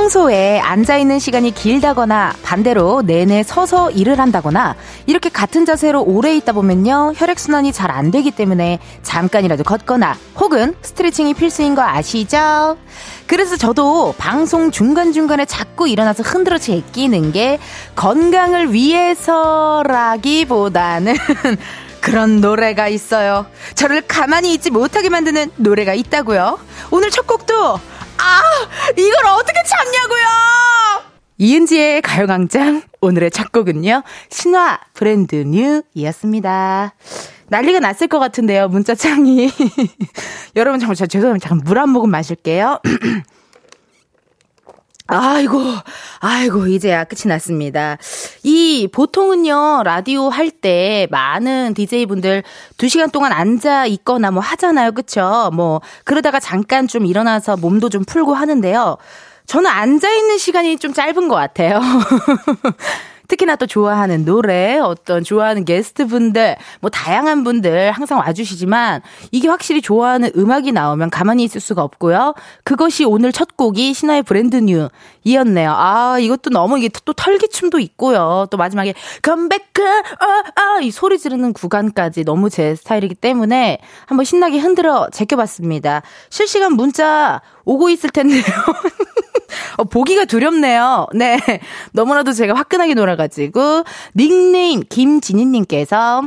평소에 앉아있는 시간이 길다거나 반대로 내내 서서 일을 한다거나 이렇게 같은 자세로 오래 있다 보면요. 혈액순환이 잘 안 되기 때문에 잠깐이라도 걷거나 혹은 스트레칭이 필수인 거 아시죠? 그래서 저도 방송 중간중간에 자꾸 일어나서 흔들어 제끼는 게 건강을 위해서라기보다는 그런 노래가 있어요. 저를 가만히 있지 못하게 만드는 노래가 있다고요. 오늘 첫 곡도 아, 이걸 어떻게 참냐고요! 이은지의 가요광장 오늘의 첫 곡은요. 신화 브랜드 뉴이었습니다. 난리가 났을 것 같은데요. 문자창이. 여러분 정말 죄송합니다. 잠깐 물 한 모금 마실게요. 아이고, 아이고, 이제야 끝이 났습니다. 이, 보통은요, 라디오 할 때 많은 DJ분들 2시간 동안 앉아 있거나 뭐 하잖아요. 그쵸? 뭐, 그러다가 잠깐 좀 일어나서 몸도 좀 풀고 하는데요. 저는 앉아있는 시간이 좀 짧은 것 같아요. 특히나 또 좋아하는 노래, 어떤 좋아하는 게스트 분들, 뭐 다양한 분들 항상 와주시지만 이게 확실히 좋아하는 음악이 나오면 가만히 있을 수가 없고요. 그것이 오늘 첫 곡이 신화의 브랜드 뉴이었네요. 아, 이것도 너무 이게 또 털기춤도 있고요. 또 마지막에 컴백크, 어, 어, 이 소리 지르는 구간까지 너무 제 스타일이기 때문에 한번 신나게 흔들어 제껴봤습니다. 실시간 문자 오고 있을 텐데요. 어, 보기가 두렵네요. 네. 너무나도 제가 화끈하게 놀아가지고, 닉네임 김진희님께서,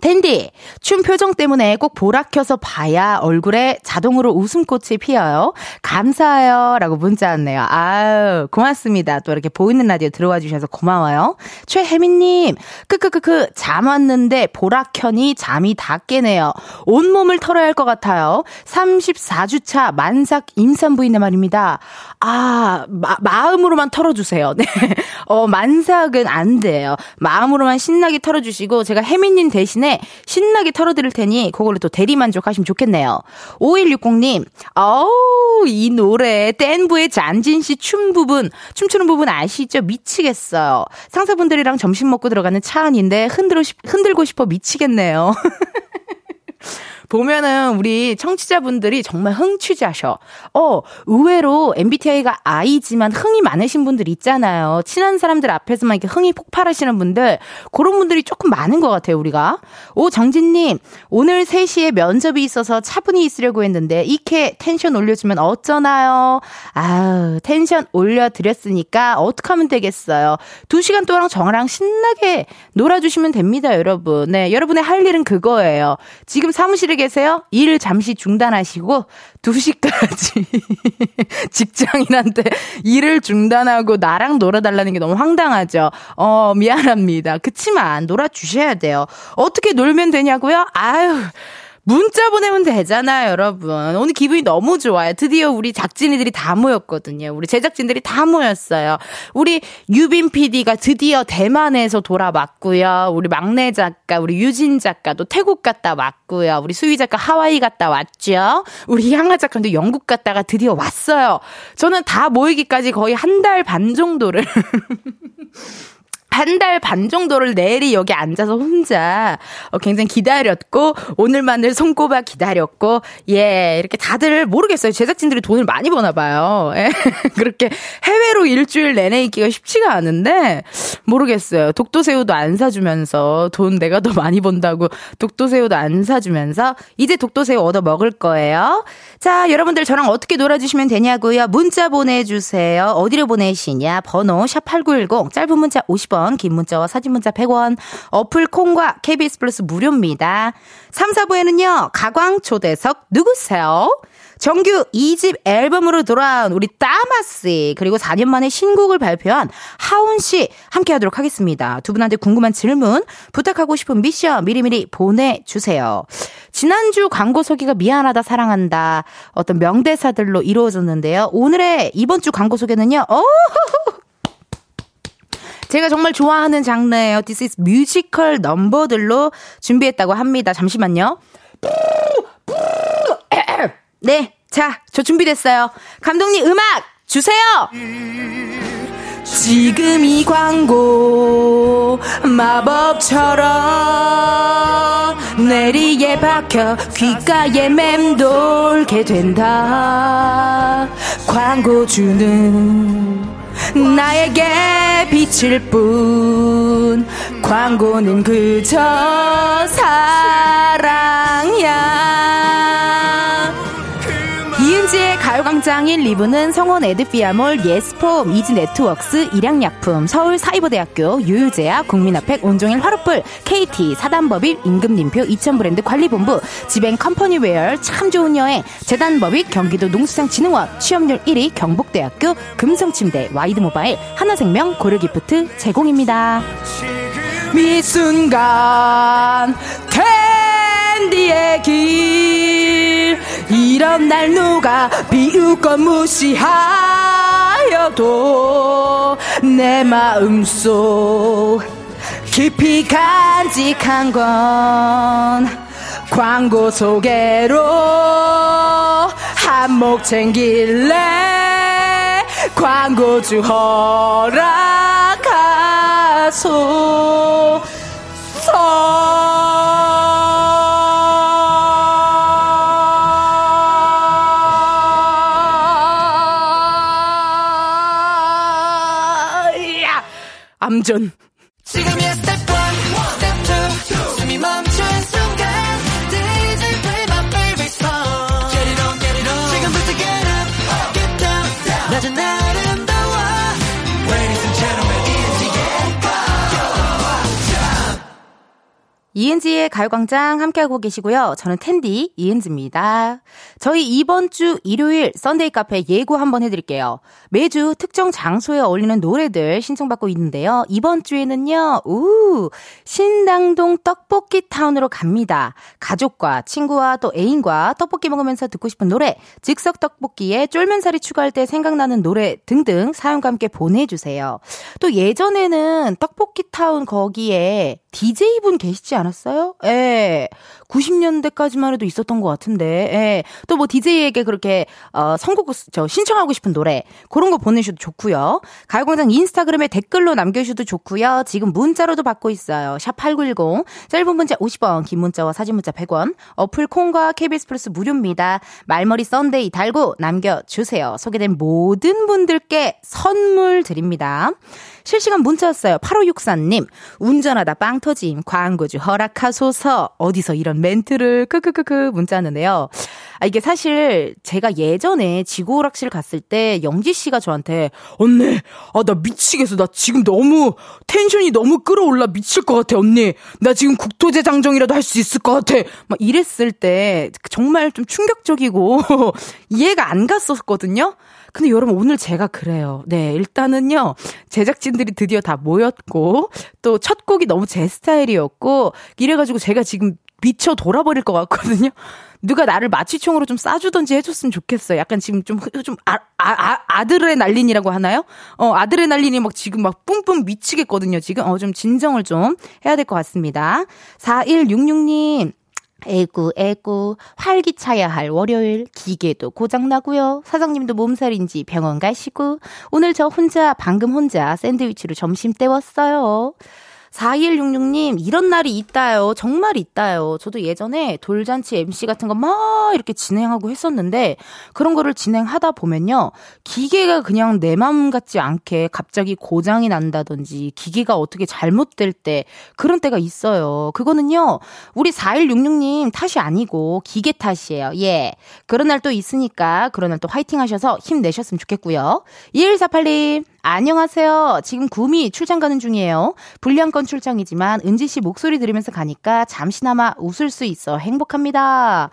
텐디, 춤 표정 때문에 꼭 보라 켜서 봐야 얼굴에 자동으로 웃음꽃이 피어요. 감사해요. 라고 문자 왔네요. 아유, 고맙습니다. 또 이렇게 보이는 라디오 들어와 주셔서 고마워요. 최혜민님, 크크크크, 잠 왔는데 보라 켜니 잠이 다 깨네요. 온몸을 털어야 할 것 같아요. 34주차 만삭 임산부인의 말입니다. 아, 마, 마음으로만 털어주세요. 네. 어, 만삭은 안 돼요. 마음으로만 신나게 털어주시고, 제가 혜민님 대신 대신에 신나게 털어드릴 테니 그걸로 또 대리만족하시면 좋겠네요. 5160님, 어우, 이 노래 댄부의 잔진 씨 춤 부분, 춤추는 부분 아시죠? 미치겠어요. 상사분들이랑 점심 먹고 들어가는 차 안인데 흔들고, 싶, 흔들고 싶어 미치겠네요. 보면은 우리 청취자분들이 정말 흥취자셔. 어, 의외로 MBTI가 I지만 흥이 많으신 분들 있잖아요. 친한 사람들 앞에서만 이렇게 흥이 폭발하시는 분들, 그런 분들이 조금 많은 것 같아요, 우리가. 오, 정진님, 오늘 3시에 면접이 있어서 차분히 있으려고 했는데, 이케 텐션 올려주면 어쩌나요? 아우, 텐션 올려드렸으니까 어떡하면 되겠어요. 2시간 동안 정랑 신나게 놀아주시면 됩니다, 여러분. 네, 여러분의 할 일은 그거예요. 지금 사무실에 계세요? 일 잠시 중단하시고 2시까지 직장인한테 일을 중단하고 나랑 놀아달라는 게 너무 황당하죠. 어, 미안합니다. 그치만 놀아주셔야 돼요. 어떻게 놀면 되냐고요? 아유. 문자 보내면 되잖아요, 여러분. 오늘 기분이 너무 좋아요. 드디어 우리 작진이들이 다 모였거든요. 우리 제작진들이 다 모였어요. 우리 유빈 PD가 드디어 대만에서 돌아왔고요. 우리 막내 작가, 우리 유진 작가도 태국 갔다 왔고요. 우리 수희 작가 하와이 갔다 왔죠. 우리 향아 작가도 영국 갔다가 드디어 왔어요. 저는 다 모이기까지 거의 한 달 반 정도를 한 달 반 정도를 내리 여기 앉아서 혼자 어, 굉장히 기다렸고 오늘만을 손꼽아 기다렸고 예 이렇게 다들 모르겠어요. 제작진들이 돈을 많이 버나 봐요. 예. 그렇게 해외로 일주일 내내 있기가 쉽지가 않은데 모르겠어요. 독도새우도 안 사주면서 돈 내가 더 많이 번다고 독도새우도 안 사주면서 이제 독도새우 얻어 먹을 거예요 자 여러분들 저랑 어떻게 놀아주시면 되냐고요? 문자 보내주세요. 어디로 보내시냐? 번호 샵8910 짧은 문자 50원 50원, 긴 문자와 사진 문자 100원, 어플 콩과 KBS 플러스 무료입니다. 3, 4부에는요, 가광 초대석 누구세요? 정규 2집 앨범으로 돌아온 우리 따마씨 그리고 4년 만에 신곡을 발표한 하운 씨 함께 하도록 하겠습니다. 두 분한테 궁금한 질문, 부탁하고 싶은 미션 미리미리 보내주세요. 지난주 광고 소개가 미안하다 사랑한다 어떤 명대사들로 이루어졌는데요. 오늘의 이번 주 광고 소개는요. 어 제가 정말 좋아하는 장르예요. This is 뮤지컬 넘버들로 준비했다고 합니다. 잠시만요. 네. 자, 저 준비됐어요. 감독님 음악 주세요! 지금 이 광고 마법처럼 뇌리에 박혀 귓가에 맴돌게 된다 광고주는 나에게 빛일 뿐 광고는 그저 사랑이야 이은지의 가요광장 1, 2부는 성원 에드피아몰, 예스폼, 이지네트웍스, 일양약품, 서울 사이버대학교, 유유제약, 국민아팩, 온종일 화롯불, KT, 사단법인, 임금님표, 이천브랜드 관리본부, 지벤컴퍼니웨어, 참 좋은 여행, 재단법인, 경기도 농수산진흥원, 취업률 1위, 경북대학교, 금성침대, 와이드모바일, 하나생명, 고려기프트 제공입니다. 미 순간 캔디의 길. 이런 날 누가 비웃고 무시하여도 내 마음속 깊이 간직한 건 광고 소개로 한몫 챙길래 광고주 허락하소 암전. 지금 이은지의 가요광장 함께하고 계시고요. 저는 텐디 이은지입니다. 저희 이번 주 일요일 썬데이 카페 예고 한번 해드릴게요. 매주 특정 장소에 어울리는 노래들 신청받고 있는데요. 이번 주에는요, 우 신당동 떡볶이 타운으로 갑니다. 가족과 친구와 또 애인과 떡볶이 먹으면서 듣고 싶은 노래, 즉석 떡볶이에 쫄면살이 추가할 때 생각나는 노래 등등 사연과 함께 보내주세요. 또 예전에는 떡볶이 타운 거기에 DJ분 계시지 않 았어요? 예. 90년대까지만 해도 있었던 것 같은데, 예. 또뭐 DJ에게 그렇게, 어, 선곡, 저, 신청하고 싶은 노래, 그런 거 보내주셔도 좋고요. 가요광장 인스타그램에 댓글로 남겨주셔도 좋고요. 지금 문자로도 받고 있어요. 샵8910. 짧은 문자 50원, 긴 문자와 사진 문자 100원. 어플 콩과 KBS 플러스 무료입니다. 말머리 Sunday 달고 남겨주세요. 소개된 모든 분들께 선물 드립니다. 실시간 문자였어요. 8564님. 운전하다 빵 터짐. 광고주 허락하소서. 어디서 이런 멘트를 크크크크 문자 왔는데요. 아, 이게 사실 제가 예전에 지구오락실 갔을 때 영지 씨가 저한테 언니, 아, 나 미치겠어. 나 지금 너무 텐션이 너무 끌어올라 미칠 것 같아, 언니. 나 지금 국토제 장정이라도 할 수 있을 것 같아. 막 이랬을 때 정말 좀 충격적이고 이해가 안 갔었거든요. 근데 여러분 오늘 제가 그래요. 네, 일단은요. 제작진들이 드디어 다 모였고 또 첫 곡이 너무 제 스타일이었고 이래 가지고 제가 지금 미쳐 돌아버릴 것 같거든요. 누가 나를 마취총으로 좀 쏴주던지 해줬으면 좋겠어요. 약간 지금 좀, 좀, 아, 아, 아, 아 드레날린이라고 하나요? 어, 아드레날린이 막 지금 막 뿜뿜 미치겠거든요, 지금. 어, 좀 진정을 좀 해야 될 것 같습니다. 4166님. 에구, 에구, 활기차야 할 월요일, 기계도 고장나고요. 사장님도 몸살인지 병원 가시고, 오늘 저 혼자, 방금 혼자 샌드위치로 점심 때웠어요. 4166님, 이런 날이 있다요. 정말 있다요. 저도 예전에 돌잔치 MC 같은 거 막 이렇게 진행하고 했었는데, 그런 거를 진행하다 보면요. 기계가 그냥 내 마음 같지 않게 갑자기 고장이 난다든지, 기계가 어떻게 잘못될 때, 그런 때가 있어요. 그거는요, 우리 4166님 탓이 아니고, 기계 탓이에요. 예. 그런 날 또 있으니까, 그런 날 또 화이팅 하셔서 힘내셨으면 좋겠고요. 2148님, 안녕하세요. 지금 구미 출장 가는 중이에요. 불량건 출장이지만 은지 씨 목소리 들으면서 가니까 잠시나마 웃을 수 있어 행복합니다.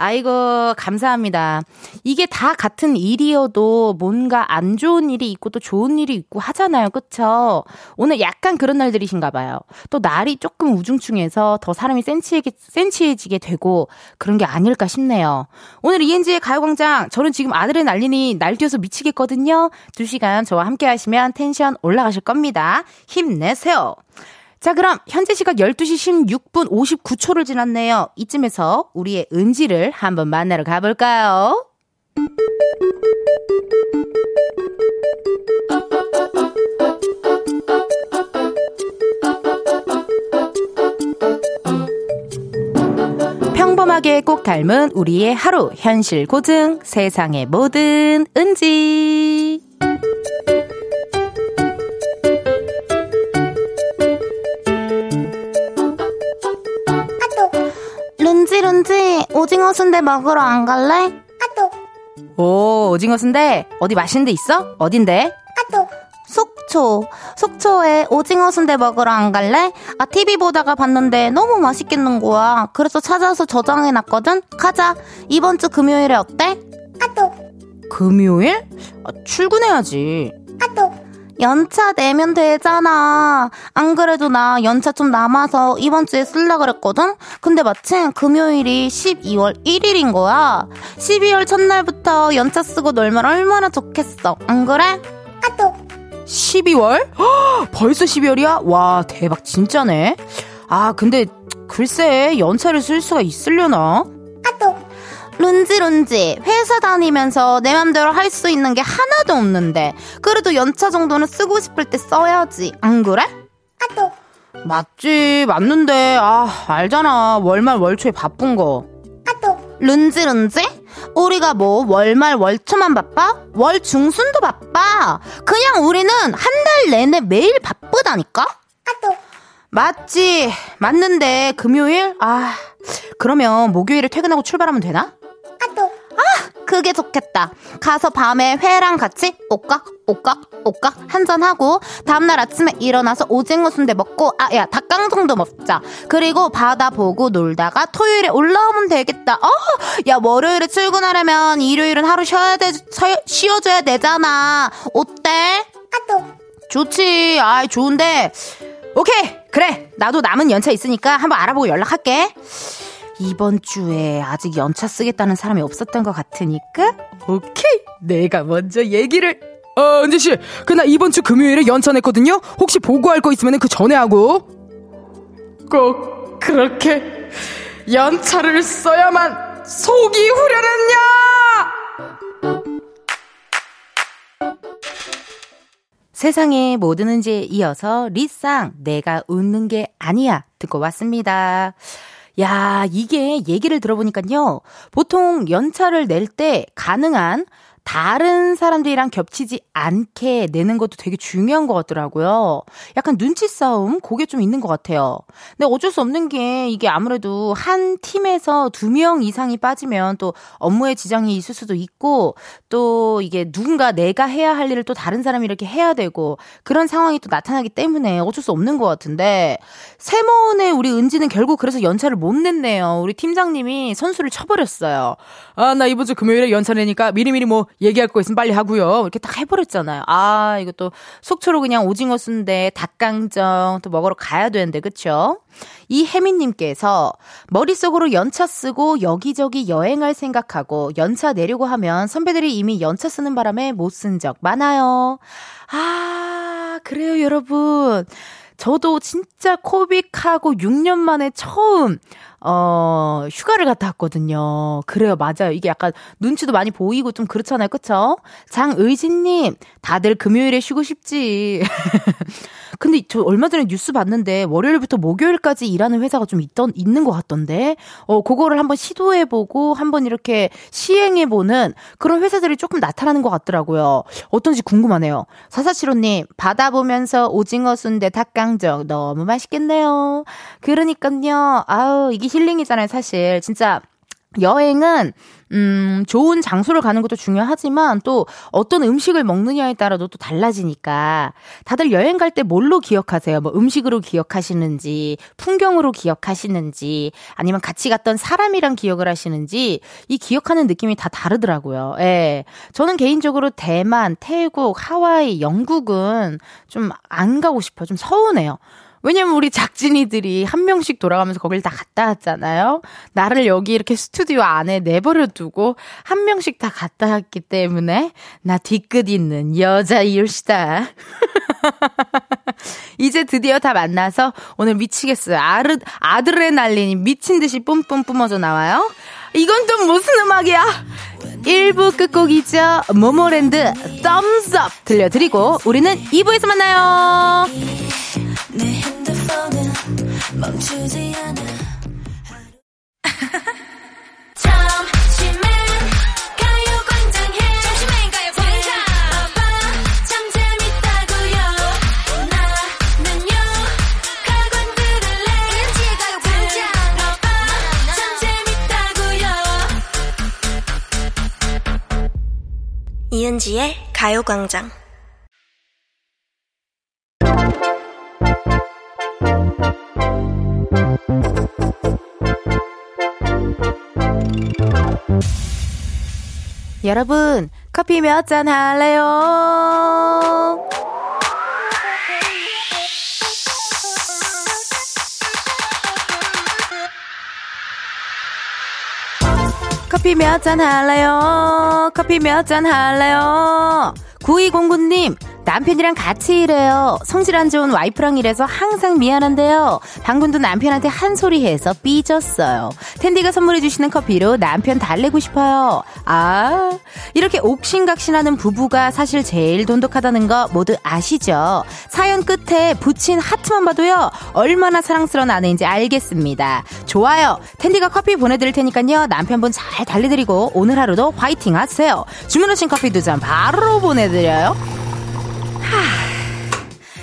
아이고, 감사합니다. 이게 다 같은 일이어도 뭔가 안 좋은 일이 있고 또 좋은 일이 있고 하잖아요. 그쵸? 오늘 약간 그런 날들이신가 봐요. 또 날이 조금 우중충해서 더 사람이 센치해지게, 센치해지게 되고 그런 게 아닐까 싶네요. 오늘 이은지의 가요광장, 저는 지금 아들의 난리니 날뛰어서 미치겠거든요. 두 시간 저와 함께 하시면 텐션 올라가실 겁니다. 힘내세요. 자, 그럼 현재 시각 12시 16분 59초를 지났네요. 이쯤에서 우리의 은지를 한번 만나러 가볼까요? 평범하게 꼭 닮은 우리의 하루 현실 고증 세상의 모든 은지 룬지 룬지 오징어 순대 먹으러 안 갈래? 오 오징어 순대 어디 맛있는 데 있어? 어딘데? 속초 속초에 오징어 순대 먹으러 안 갈래? 아 TV 보다가 봤는데 너무 맛있겠는 거야 그래서 찾아서 저장해 놨거든 가자 이번 주 금요일에 어때? 금요일? 아, 출근해야지 연차 내면 되잖아 안 그래도 나 연차 좀 남아서 이번 주에 쓸라 그랬거든 근데 마침 금요일이 12월 1일인 거야 12월 첫날부터 연차 쓰고 놀면 얼마나 좋겠어 안 그래? 12월? 헉, 벌써 12월이야? 와 대박 진짜네 아 근데 글쎄 연차를 쓸 수가 있으려나? 룬지 룬지. 회사 다니면서 내 맘대로 할 수 있는 게 하나도 없는데. 그래도 연차 정도는 쓰고 싶을 때 써야지. 안 그래? 맞지. 맞는데. 아 알잖아. 월말 월초에 바쁜 거. 룬지 룬지? 우리가 뭐 월말 월초만 바빠? 월 중순도 바빠. 그냥 우리는 한 달 내내 매일 바쁘다니까? 맞지. 맞는데. 금요일? 아 그러면 목요일에 퇴근하고 출발하면 되나? 그게 좋겠다. 가서 밤에 회랑 같이 오깍 오깍 오깍 한잔하고 다음날 아침에 일어나서 오징어 순대 먹고 아 야 닭강 정도 먹자. 그리고 바다 보고 놀다가 토요일에 올라오면 되겠다. 어, 야 월요일에 출근하려면 일요일은 하루 쉬어야 돼 쉬- 쉬어줘야 되잖아. 어때? 좋지 아 좋은데 오케이 그래 나도 남은 연차 있으니까 한번 알아보고 연락할게 이번 주에 아직 연차 쓰겠다는 사람이 없었던 것 같으니까? 오케이. 내가 먼저 얘기를. 어 은지 씨. 그나 이번 주 금요일에 연차 냈거든요. 혹시 보고할 거 있으면 그 전에 하고. 꼭 그렇게 연차를 써야만 속이 후련했냐? 세상의 모든 은지에 이어서 리쌍 내가 웃는 게 아니야 듣고 왔습니다. 야, 이게 얘기를 들어보니까요. 보통 연차를 낼 때 가능한 다른 사람들이랑 겹치지 않게 내는 것도 되게 중요한 것 같더라고요. 약간 눈치 싸움, 그게 좀 있는 것 같아요. 근데 어쩔 수 없는 게 이게 아무래도 한 팀에서 두 명 이상이 빠지면 또 업무에 지장이 있을 수도 있고 또 이게 누군가 내가 해야 할 일을 또 다른 사람이 이렇게 해야 되고 그런 상황이 또 나타나기 때문에 어쩔 수 없는 것 같은데 세모은의 우리 은지는 결국 그래서 연차를 못 냈네요. 우리 팀장님이 선수를 쳐버렸어요. 아, 나 이번 주 금요일에 연차 내니까 미리미리 뭐 얘기할 거 있으면 빨리 하고요. 이렇게 딱 해버렸잖아요. 아, 이것도 속초로 그냥 오징어 순대, 닭강정 또 먹으러 가야 되는데, 그쵸? 이혜민님께서 머릿속으로 연차 쓰고 여기저기 여행할 생각하고 연차 내려고 하면 선배들이 이미 연차 쓰는 바람에 못 쓴 적 많아요. 아, 그래요, 여러분. 저도 진짜 코빅하고 6년 만에 처음 어, 휴가를 갔다 왔거든요. 그래요, 맞아요. 이게 약간 눈치도 많이 보이고 좀 그렇잖아요. 그쵸? 장의진님, 다들 금요일에 쉬고 싶지. 근데 저 얼마 전에 뉴스 봤는데 월요일부터 목요일까지 일하는 회사가 좀 있던, 있는 것 같던데, 어, 그거를 한번 시도해보고 한번 이렇게 시행해보는 그런 회사들이 조금 나타나는 것 같더라고요. 어떤지 궁금하네요. 사사치로님, 바다 보면서 오징어 순대 닭강정 너무 맛있겠네요. 그러니까요, 아우, 이게 힐링이잖아요, 사실. 진짜. 여행은 음, 좋은 장소를 가는 것도 중요하지만 또 어떤 음식을 먹느냐에 따라도 또 달라지니까 다들 여행 갈 때 뭘로 기억하세요? 뭐 음식으로 기억하시는지, 풍경으로 기억하시는지, 아니면 같이 갔던 사람이랑 기억을 하시는지 이 기억하는 느낌이 다 다르더라고요. 예. 저는 개인적으로 대만, 태국, 하와이, 영국은 좀 안 가고 싶어요. 좀 서운해요. 왜냐면 우리 작진이들이 한 명씩 돌아가면서 거길 다 갔다 왔잖아요. 나를 여기 이렇게 스튜디오 안에 내버려 두고 한 명씩 다 갔다 왔기 때문에 나 뒤끝 있는 여자 이웃이다. 이제 드디어 다 만나서 오늘 미치겠어요. 아르, 아드레날린이 미친 듯이 뿜뿜 뿜어져 나와요. 이건 또 무슨 음악이야? 1부 끝곡이죠. 모모랜드 썸스업 들려드리고 우리는 2부에서 만나요. 내 핸드폰은 멈추지 않아. 점심엔 가요광장해 점심엔 가요광장. 아빠 참 재밌다고요. 나는요. 학원 들을래. 일찍 가요광장. 아빠 참 재밌다고요. 이은지의 가요광장 여러분, 커피 몇 잔 할래요? 커피 몇 잔 할래요? 커피 몇 잔 할래요? 9209님, 남편이랑 같이 일해요. 성질 안 좋은 와이프랑 일해서 항상 미안한데요. 방금도 남편한테 한 소리 해서 삐졌어요. 텐디가 선물해주시는 커피로 남편 달래고 싶어요. 아, 이렇게 옥신각신하는 부부가 사실 제일 돈독하다는 거 모두 아시죠? 사연 끝에 붙인 하트만 봐도요, 얼마나 사랑스러운 아내인지 알겠습니다. 좋아요. 텐디가 커피 보내드릴 테니까요, 남편분 잘 달래드리고 오늘 하루도 화이팅 하세요. 주문하신 커피 두 잔 바로 보내드려요. 啊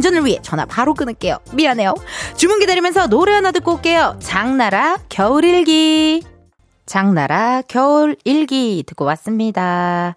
전을 위해 전화 바로 끊을게요. 미안해요. 주문 기다리면서 노래 하나 듣고 올게요. 장나라 겨울일기. 장나라 겨울일기 듣고 왔습니다.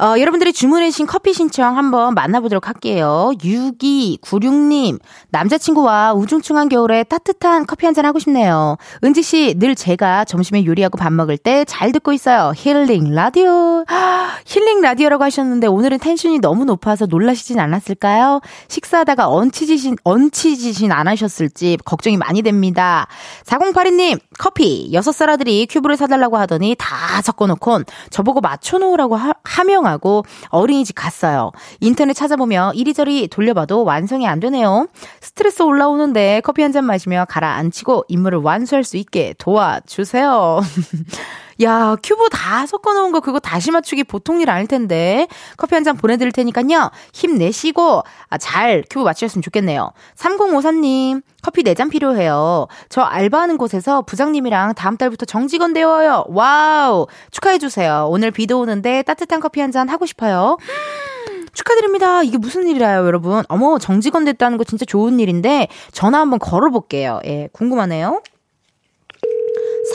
어, 여러분들이 주문해주신 커피 신청 한번 만나보도록 할게요. 6296님, 남자친구와 우중충한 겨울에 따뜻한 커피 한잔 하고 싶네요. 은지씨, 늘 제가 점심에 요리하고 밥 먹을 때 잘 듣고 있어요. 힐링 라디오. 아, 힐링 라디오라고 하셨는데 오늘은 텐션이 너무 높아서 놀라시진 않았을까요? 식사하다가 얹히지신, 얹히지신 않으셨을지 걱정이 많이 됩니다. 4082님, 커피. 6살 아들이 큐브를 사달라고 하더니 다 섞어놓곤 저보고 맞춰놓으라고 하, 하명 하고 어린이집 갔어요. 인터넷 찾아보며 이리저리 돌려봐도 완성이 안 되네요. 스트레스 올라오는데 커피 한 잔 마시며 가라앉히고 임무를 완수할 수 있게 도와주세요. 야, 큐브 다 섞어 놓은 거 그거 다시 맞추기 보통 일 아닐 텐데. 커피 한 잔 보내드릴 테니까요. 힘내시고, 아, 잘 큐브 맞추셨으면 좋겠네요. 3053님, 커피 4잔 필요해요. 저 알바하는 곳에서 부장님이랑 다음 달부터 정직원 되어요. 와우! 축하해주세요. 오늘 비도 오는데 따뜻한 커피 한 잔 하고 싶어요. 축하드립니다. 이게 무슨 일이래요, 여러분? 어머, 정직원 됐다는 거 진짜 좋은 일인데, 전화 한번 걸어볼게요. 예, 궁금하네요.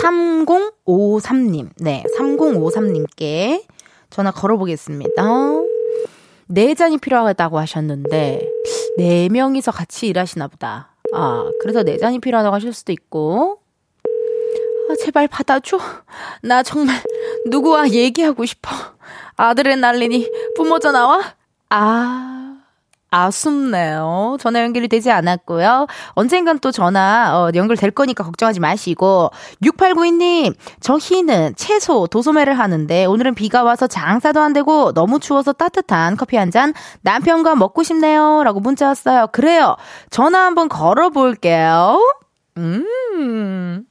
3053님. 네, 3053님께 전화 걸어보겠습니다. 네 잔이 필요하다고 하셨는데, 네 명이서 같이 일하시나 보다. 아, 그래서 네 잔이 필요하다고 하실 수도 있고, 아, 제발 받아줘. 나 정말 누구와 얘기하고 싶어. 아드레날린이 뿜어져 나와? 아, 아쉽네요. 전화 연결이 되지 않았고요. 언젠간 또 전화 어, 연결될 거니까 걱정하지 마시고 6892님 저 희는 채소 도소매를 하는데 오늘은 비가 와서 장사도 안 되고 너무 추워서 따뜻한 커피 한 잔 남편과 먹고 싶네요 라고 문자 왔어요. 그래요. 전화 한번 걸어볼게요. 음.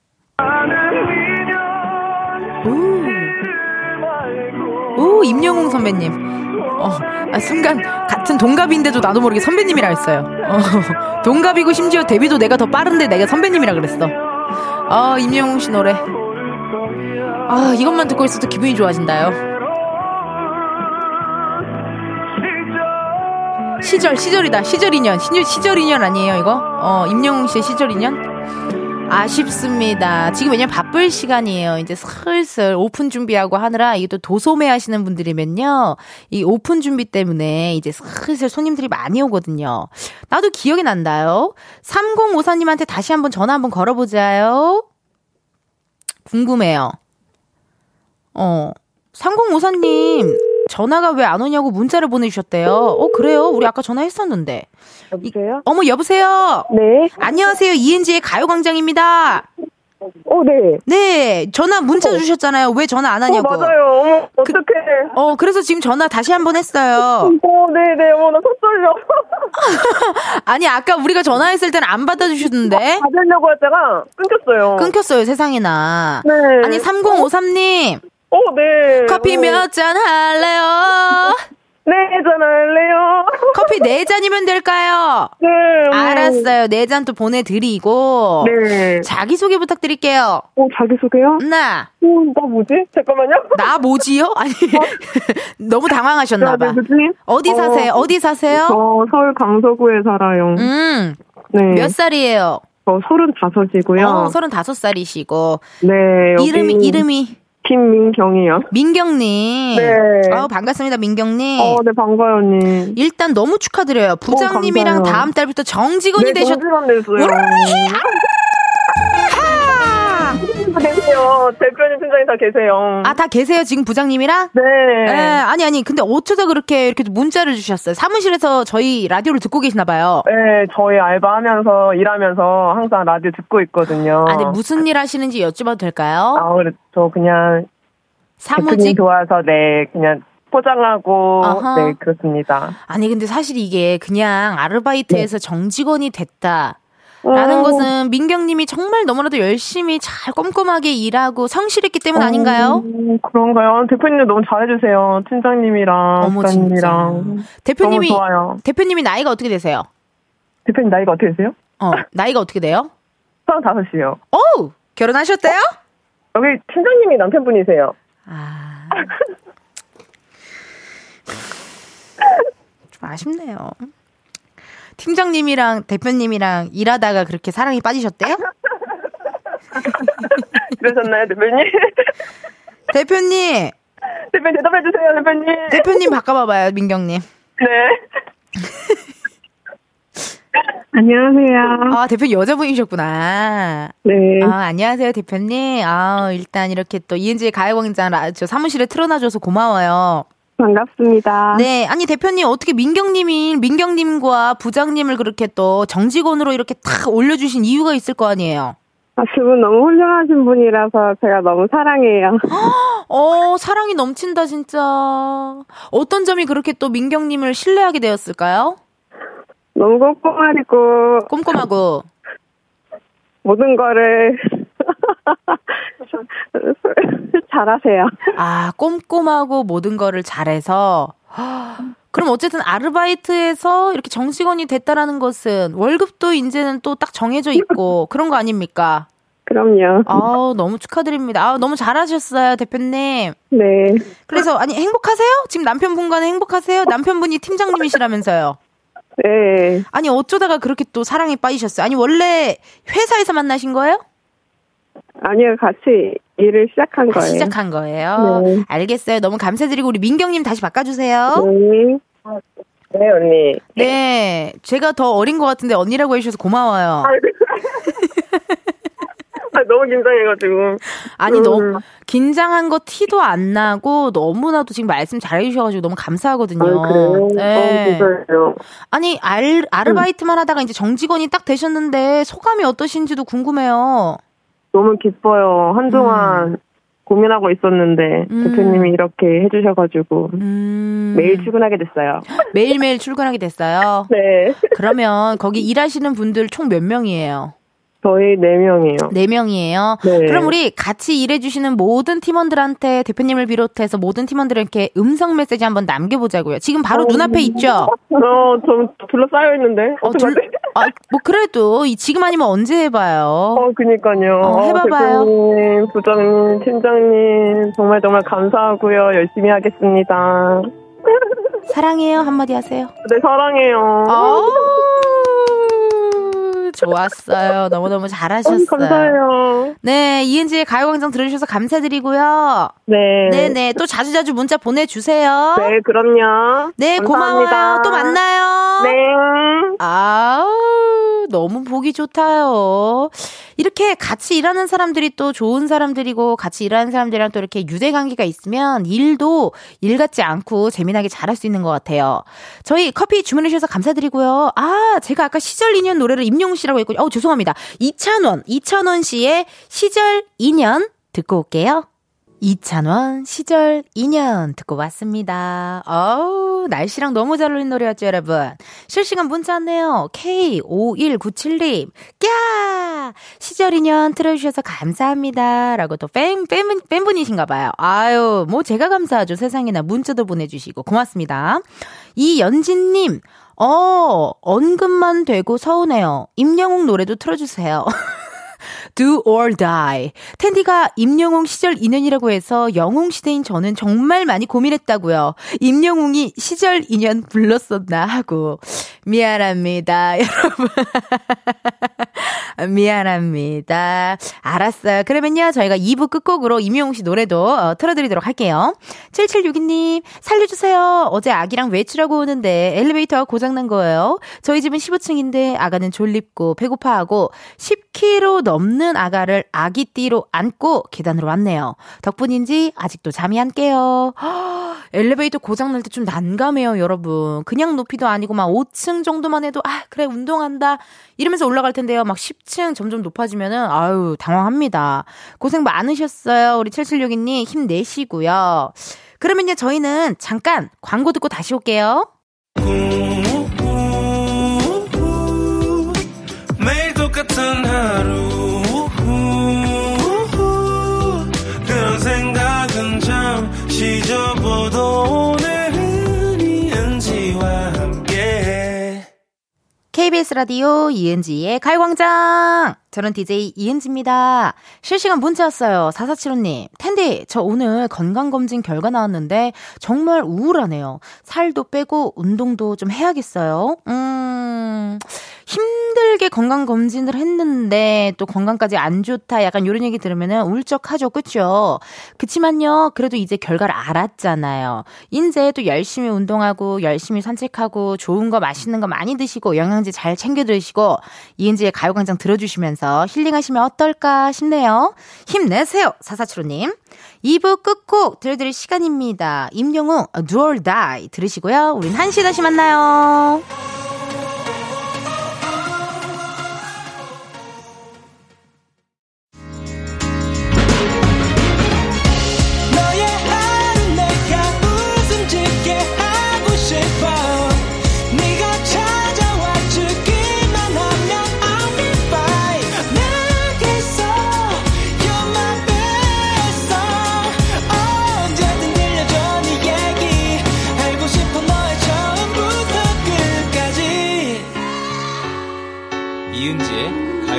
오. 오, 임영웅 선배님. 어, 아, 순간 같은 동갑인데도 나도 모르게 선배님이라 했어요. 어, 동갑이고 심지어 데뷔도 내가 더 빠른데 내가 선배님이라 그랬어. 아, 임영웅 씨 노래. 아, 이것만 듣고 있어도 기분이 좋아진다요. 시절, 시절이다. 시절 인연. 시, 시절 인연 아니에요, 이거? 어, 임영웅 씨의 시절 인연? 아쉽습니다. 지금 왜냐면 바쁠 시간이에요. 이제 슬슬 오픈 준비하고 하느라 이게 또 도소매 하시는 분들이면요. 이 오픈 준비 때문에 이제 슬슬 손님들이 많이 오거든요. 나도 기억이 난다요. 3054님한테 다시 한번 전화 한번 걸어보자요. 궁금해요. 어. 3054님, 전화가 왜 안 오냐고 문자를 보내주셨대요. 어, 그래요? 우리 아까 전화했었는데. 여보세요? 어머, 여보세요? 네. 안녕하세요. 이은지의 가요광장입니다. 어, 네. 네, 전화 문자 주셨잖아요. 왜 전화 안 어, 하냐고. 맞아요. 어머, 어떡해. 어, 그래서 지금 전화 다시 한번 했어요. 어, 네네. 어머, 나 손떨려. 아니, 아까 우리가 전화했을 때는 안 받아주셨는데. 받으려고 하다가 끊겼어요. 끊겼어요, 세상에나. 네. 아니, 3053님. 어, 네. 커피 어, 몇잔 할래요? 네, 전화할래요. 커피 네 잔이면 될까요? 네. 어머. 알았어요. 네 잔 또 보내드리고. 네. 자기소개 부탁드릴게요. 어, 자기소개요? 나, 어, 나 뭐지? 잠깐만요. 나 뭐지요? 아니, 너무 당황하셨나봐. 네, 누구지? 어디 어, 사세요? 어디 사세요? 저 서울 강서구에 살아요. 음, 네. 몇 살이에요? 저 서른다섯이고요. 어, 서른다섯 살이시고. 네. 여기 이름이, 이름이, 김민경이요. 민경님. 네. 어, 반갑습니다, 민경님. 어, 네, 반가워요, 언니. 일단 너무 축하드려요. 부장님이랑 감사해요. 다음 달부터 정직원이 네, 되셨, 정직원 됐어요. 계세요. 대표님, 팀장님 다 계세요. 아, 다 계세요, 지금 부장님이랑? 네. 예, 아니, 아니, 근데 어쩌다 그렇게 이렇게 문자를 주셨어요? 사무실에서 저희 라디오를 듣고 계시나봐요. 네, 저희 알바하면서 일하면서 항상 라디오 듣고 있거든요. 아니, 무슨 일 하시는지 여쭤봐도 될까요? 아, 그래, 저 그냥 사무직? 좋아서 네, 그냥 포장하고 아하. 네, 그렇습니다. 아니, 근데 사실 이게 그냥 아르바이트에서 정직원이 됐다. 어, 라는 것은 민경님이 정말 너무나도 열심히 잘 꼼꼼하게 일하고 성실했기 때문 아닌가요? 음, 그런가요? 대표님 너무 잘해주세요. 팀장님이랑 어머, 진짜. 부장님이랑 대표님이. 대표님이 나이가 어떻게 되세요? 대표님 나이가 어떻게 되세요? 어, 나이가 어떻게 돼요? 서른다섯이요. 어우! 결혼하셨대요? 여기 팀장님이 남편분이세요. 아. 좀 아쉽네요. 팀장님이랑 대표님이랑 일하다가 그렇게 사랑이 빠지셨대요? 그러셨나요, 대표님? 대표님! 대표님 대답해 주세요, 대표님. 대표님 바꿔봐봐요, 민경님. 네. 안녕하세요. 아, 대표님 여자분이셨구나. 네. 아, 안녕하세요, 대표님. 아, 일단 이렇게 또 이은지의 가요광장 라- 저 사무실에 틀어놔줘서 고마워요. 반갑습니다. 네, 아니 대표님 어떻게 민경님이 민경님과 부장님을 그렇게 또 정직원으로 이렇게 탁 올려주신 이유가 있을 거 아니에요? 아, 두분 너무 훌륭하신 분이라서 제가 너무 사랑해요. 어, 사랑이 넘친다 진짜. 어떤 점이 그렇게 또 민경님을 신뢰하게 되었을까요? 너무 꼼꼼하고 꼼꼼하고. 모든 거를 잘하세요. 아, 꼼꼼하고 모든 거를 잘해서. 그럼 어쨌든 아르바이트에서 이렇게 정직원이 됐다라는 것은 월급도 이제는 또 딱 정해져 있고 그런 거 아닙니까? 그럼요. 아우, 너무 축하드립니다. 아 너무 잘하셨어요, 대표님. 네. 그래서, 아니, 행복하세요? 지금 남편분과는 행복하세요? 남편분이 팀장님이시라면서요. 네. 아니, 어쩌다가 그렇게 또 사랑에 빠지셨어요? 아니, 원래 회사에서 만나신 거예요? 아니요, 같이 일을 시작한 아, 거예요. 시작한 거예요. 네. 알겠어요. 너무 감사드리고, 우리 민경님 다시 바꿔주세요. 네. 네, 언니. 네. 제가 더 어린 것 같은데 언니라고 해주셔서 고마워요. 아, 너무 긴장해가지고. 아니, 음. 너무 긴장한 거 티도 안 나고 너무나도 지금 말씀 잘해주셔가지고 너무 감사하거든요. 아, 그래요? 네. 어. 아니, 알, 아르바이트만 하다가 이제 정직원이 딱 되셨는데 소감이 어떠신지도 궁금해요. 너무 기뻐요. 한동안 고민하고 있었는데, 음. 대표님이 이렇게 해주셔가지고, 음. 매일 출근하게 됐어요. 매일매일 출근하게 됐어요. 네. 그러면 거기 일하시는 분들 총 몇 명이에요? 저희 네 명이요 네 명이에요. 네. 그럼 우리 같이 일해주시는 모든 팀원들한테 대표님을 비롯해서 모든 팀원들에게 음성 메시지 한번 남겨보자고요. 지금 바로 눈앞에 있죠? 어, 좀 둘러싸여 있는데. 어? 둘, 아, 뭐 그래도 이 지금 아니면 언제 해봐요? 어, 그니까요. 어, 해봐봐요. 대표님, 부장님, 팀장님, 정말 정말 감사하고요. 열심히 하겠습니다. 사랑해요 한마디 하세요. 네, 사랑해요. 좋았어요. 너무너무 어, 잘하셨어요. 감사해요. 네, 이은지의 가요광장 들어주셔서 감사드리고요. 네. 네네, 또 자주자주 문자 보내주세요. 네, 그럼요. 네, 감사합니다. 고마워요. 또 만나요. 네. 아우, 너무 보기 좋다요. 이렇게 같이 일하는 사람들이 또 좋은 사람들이고 같이 일하는 사람들이랑 또 이렇게 유대 관계가 있으면 일도 일 같지 않고 재미나게 잘할 수 있는 것 같아요. 저희 커피 주문해 주셔서 감사드리고요. 아, 제가 아까 시절 인연 노래를 임용우 씨라고 했고, 어, 죄송합니다. 이찬원, 이찬원 씨의 시절 인연 듣고 올게요. 이찬원 시절 인연 듣고 왔습니다. 어우, 날씨랑 너무 잘 어울린 노래였죠, 여러분. 실시간 문자 왔네요. K5197님. 꺄! 시절 인연 틀어주셔서 감사합니다. 라고 또 팬, 팬, 팬분이신가 봐요. 아유, 뭐 제가 감사하죠. 세상에나 문자도 보내주시고. 고맙습니다. 이연진님. 어, 언급만 되고 서운해요. 임영웅 노래도 틀어주세요. Do or Die. 텐디가 임영웅 시절 인연이라고 해서 영웅 시대인 저는 정말 많이 고민했다고요. 임영웅이 시절 인연 불렀었나 하고. 미안합니다, 여러분. 미안합니다. 알았어요. 그러면요, 저희가 2부 끝곡으로 임영웅 씨 노래도 어, 틀어드리도록 할게요. 7762님, 살려주세요. 어제 아기랑 외출하고 오는데 엘리베이터가 고장난 거예요. 저희 집은 15층인데 아가는 졸립고 배고파하고 10kg 넘는 아가를 아기띠로 안고 계단으로 왔네요. 덕분인지 아직도 잠이 안 깨요. 엘리베이터 고장날 때 좀 난감해요, 여러분. 그냥 높이도 아니고 막 5층 정도만 해도 아, 그래, 운동한다. 이러면서 올라갈 텐데요. 막 10층 점점 높아지면은 아유, 당황합니다. 고생 많으셨어요. 우리 7762님 힘내시고요. 그러면요, 저희는 잠깐 광고 듣고 다시 올게요. 같은 하루. 그런 생각은 잠시 접어도 KBS 라디오 이은지의 가요광장. 저는 DJ 이은지입니다. 실시간 문자 왔어요. 4475님. 텐디, 저 오늘 건강검진 결과 나왔는데 정말 우울하네요. 살도 빼고 운동도 좀 해야겠어요. 음, 힘들게 건강검진을 했는데 또 건강까지 안 좋다. 약간 이런 얘기 들으면 울적하죠. 그쵸? 그치만요. 그래도 이제 결과를 알았잖아요. 이제 또 열심히 운동하고 열심히 산책하고 좋은 거 맛있는 거 많이 드시고 영양제 잘 챙겨 드시고 이은지의 가요광장 들어주시면서 힐링하시면 어떨까 싶네요. 힘내세요. 사사치로님. 2부 끝곡 들려드릴 시간입니다. 임영웅 Do or Die 들으시고요. 우린 1시 다시 만나요.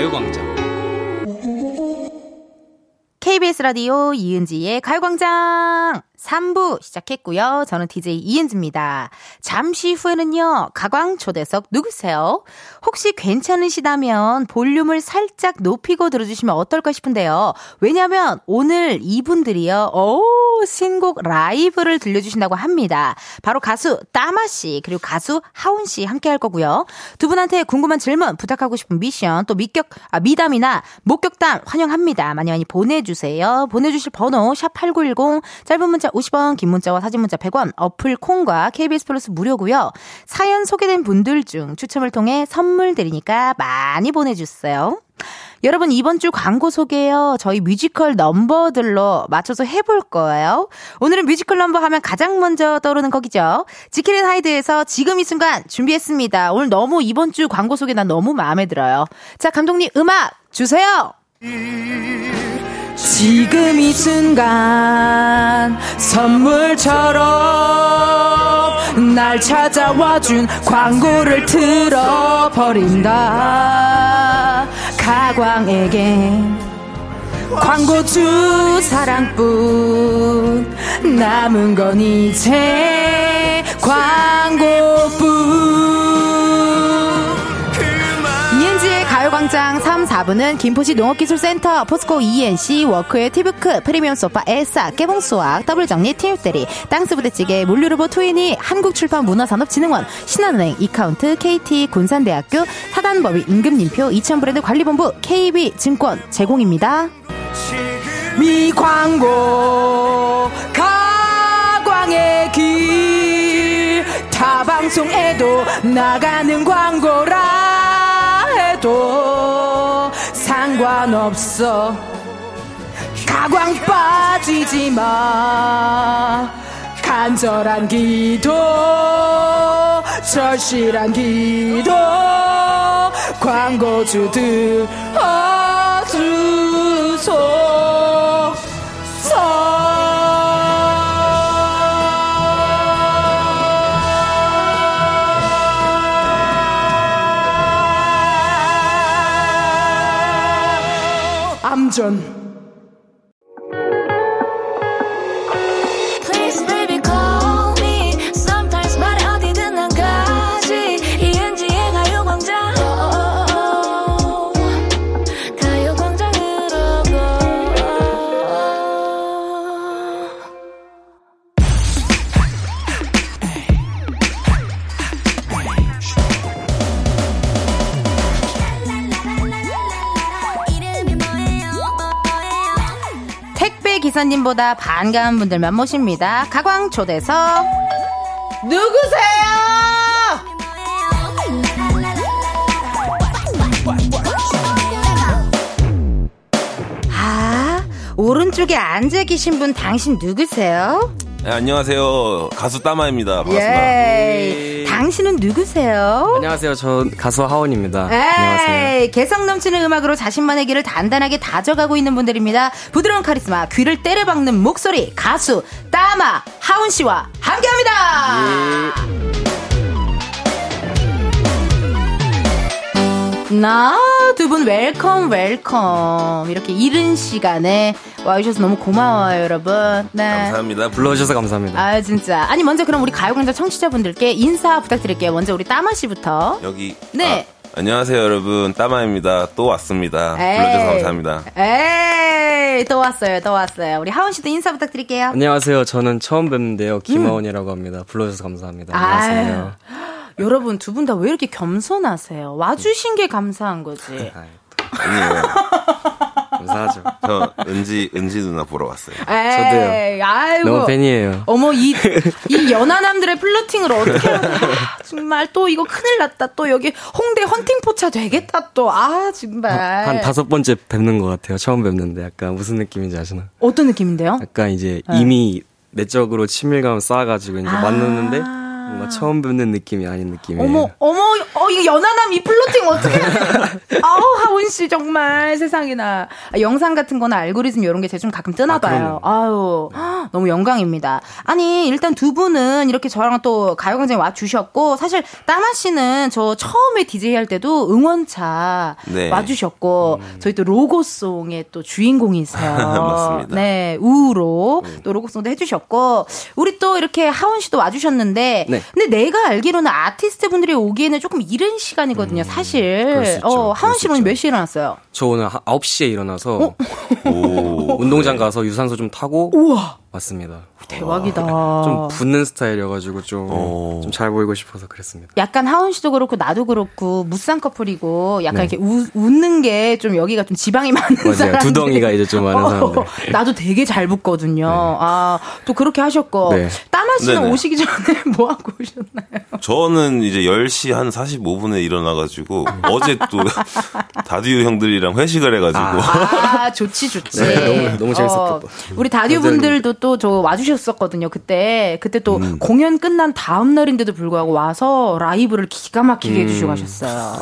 가요광장. KBS 라디오 이은지의 가요광장 3부 시작했고요. 저는 DJ 이은지입니다. 잠시 후에는요. 가광 초대석 누구세요? 혹시 괜찮으시다면 볼륨을 살짝 높이고 들어주시면 어떨까 싶은데요. 왜냐면 오늘 이분들이요. 오, 신곡 라이브를 들려주신다고 합니다. 바로 가수 따마씨 그리고 가수 하운씨 함께 할 거고요. 두 분한테 궁금한 질문 부탁하고 싶은 미션 또 미격, 아, 미담이나 목격담 환영합니다. 많이 많이 보내주세요. 보내주실 번호 샵8910 짧은 문자 50원 긴 문자와 사진 문자 100원 어플 콩과 KBS 플러스 무료고요. 사연 소개된 분들 중 추첨을 통해 선물 드리니까 많이 보내주세요. 여러분 이번 주 광고 소개요. 저희 뮤지컬 넘버들로 맞춰서 해볼 거예요. 오늘은 뮤지컬 넘버 하면 가장 먼저 떠오르는 곡이죠. 지킬 앤 하이드에서 지금 이 순간 준비했습니다. 오늘 너무 이번 주 광고 소개 난 너무 마음에 들어요. 자 감독님 음악 주세요. 지금 이 순간 선물처럼 날 찾아와준 광고를 틀어버린다. 가광에게 광고주 사랑뿐 남은 건 이제 광고뿐 광장 가요광장 3, 4부는 김포시 농업기술센터, 포스코 E&C, 워크웨어 티뷰크, 프리미엄 소파 에싸, 깨봉수학, 더블정리 팀대리, 땅스부대찌개, 물류로봇 트위니, 한국출판 문화산업진흥원, 신한은행, 이카운트, KT, 군산대학교, 사단법인 임금님표, 이천브랜드 관리본부, KB증권 제공입니다. 미광고 가광의 길 타방송에도 나가는 광고라 해도 상관없어. 가광 빠지지 마. 간절한 기도 절실한 기도 광고주들 어주 암 기사님보다 반가운 분들만 모십니다. 가광 초대석 누구세요? 아 오른쪽에 앉아 계신 분 당신 누구세요? 네, 안녕하세요. 가수 따마입니다. 반갑습니다. 예. 당신은 누구세요? 안녕하세요. 저 가수 하원입니다. 안녕하세요. 에이, 개성 넘치는 음악으로 자신만의 길을 단단하게 다져가고 있는 분들입니다. 부드러운 카리스마, 귀를 때려박는 목소리, 가수, 따마, 하온 씨와 함께 합니다! 나두 분 welcome welcome 이렇게 이른 시간에 와주셔서 너무 고마워요 여러분 네. 감사합니다. 불러주셔서 감사합니다. 아 진짜 아니 먼저 그럼 우리 가요광장 청취자분들께 인사 부탁드릴게요 먼저 우리 따마 씨부터 여기. 네. 아, 안녕하세요, 여러분. 따마입니다. 또 왔습니다. 에이. 불러줘서 감사합니다. 에이, 또 왔어요, 또 왔어요. 우리 하원 씨도 인사 부탁드릴게요. 안녕하세요. 저는 처음 뵙는데요. 김하원이라고 합니다. 불러주셔서 감사합니다. 안녕하세요. 여러분, 두 분 다 왜 이렇게 겸손하세요? 와주신 게 감사한 거지. 아니에요. 감사하죠. 저 은지, 은지 누나 보러 왔어요. 에이, 아이고. 너무 팬이에요. 어머, 이, 이 연하남들의 플러팅을 어떻게 하냐. 정말 또 이거 큰일 났다. 또 여기 홍대 헌팅 포차 되겠다. 또. 아, 정말. 한 다섯 번째 뵙는 것 같아요. 처음 뵙는데 약간 무슨 느낌인지 아시나? 어떤 느낌인데요? 약간 이제 네. 이미 내적으로 친밀감 쌓아가지고 이제 아. 만났는데 뭔가 처음 뵙는 느낌이 아닌 느낌이에요. 어머, 어머, 어, 이거 연하남 이 flirting 어떻게. 아우, 하온 씨, 정말 세상에나. 아, 영상 같은 거나 알고리즘 이런 게 제가 좀 가끔 뜨나 봐요. 아, 유 너무 영광입니다. 아니, 일단 두 분은 이렇게 저랑 또 가요광장에 와 주셨고, 사실 따마 씨는 저 처음에 DJ 할 때도 응원차 네. 와 주셨고, 저희 또 로고송의 또 주인공이세요. 맞습니다. 네, 우로 또 로고송도 해 주셨고, 우리 또 이렇게 하원 씨도 와 주셨는데, 네. 근데 내가 알기로는 아티스트 분들이 오기에는 조금 이른 시간이거든요, 사실. 수 있죠. 어, 하원 그럴 수씨 오늘 있죠. 몇 시에 일어났어요? 저 오늘 한 9시에 일어나서 오. 운동장 가서 유산소 좀 타고 우와, 왔습니다. 대박이다. 좀 붓는 스타일이어가지고 좀 오. 좀잘 보이고 싶어서 그랬습니다. 약간 하원 씨도 그렇고 나도 그렇고 무쌍 커플이고 약간 네. 이렇게 우- 웃는 게 좀 여기가 좀 지방이 많은 맞아요. 사람들. 두덩이가 이제 좀 많은 사람들. 어, 나도 되게 잘 붙거든요. 아, 또 그렇게 하셨고. 네. 따마 씨는 네네. 오시기 전에 뭐 하고 오셨나요? 저는 이제 10시 한 45분에 일어나가지고 어제 또 다디오 형들이랑 회식을 해가지고 아, 좋지, 좋지. 네, 너무- 너무 재밌었겠다. 우리 다디오 분들도 또 저 와주셨었거든요, 그때. 그때 또 음. 공연 끝난 다음 날인데도 불구하고 와서 라이브를 기가 막히게 음. 해주시고 가셨어요.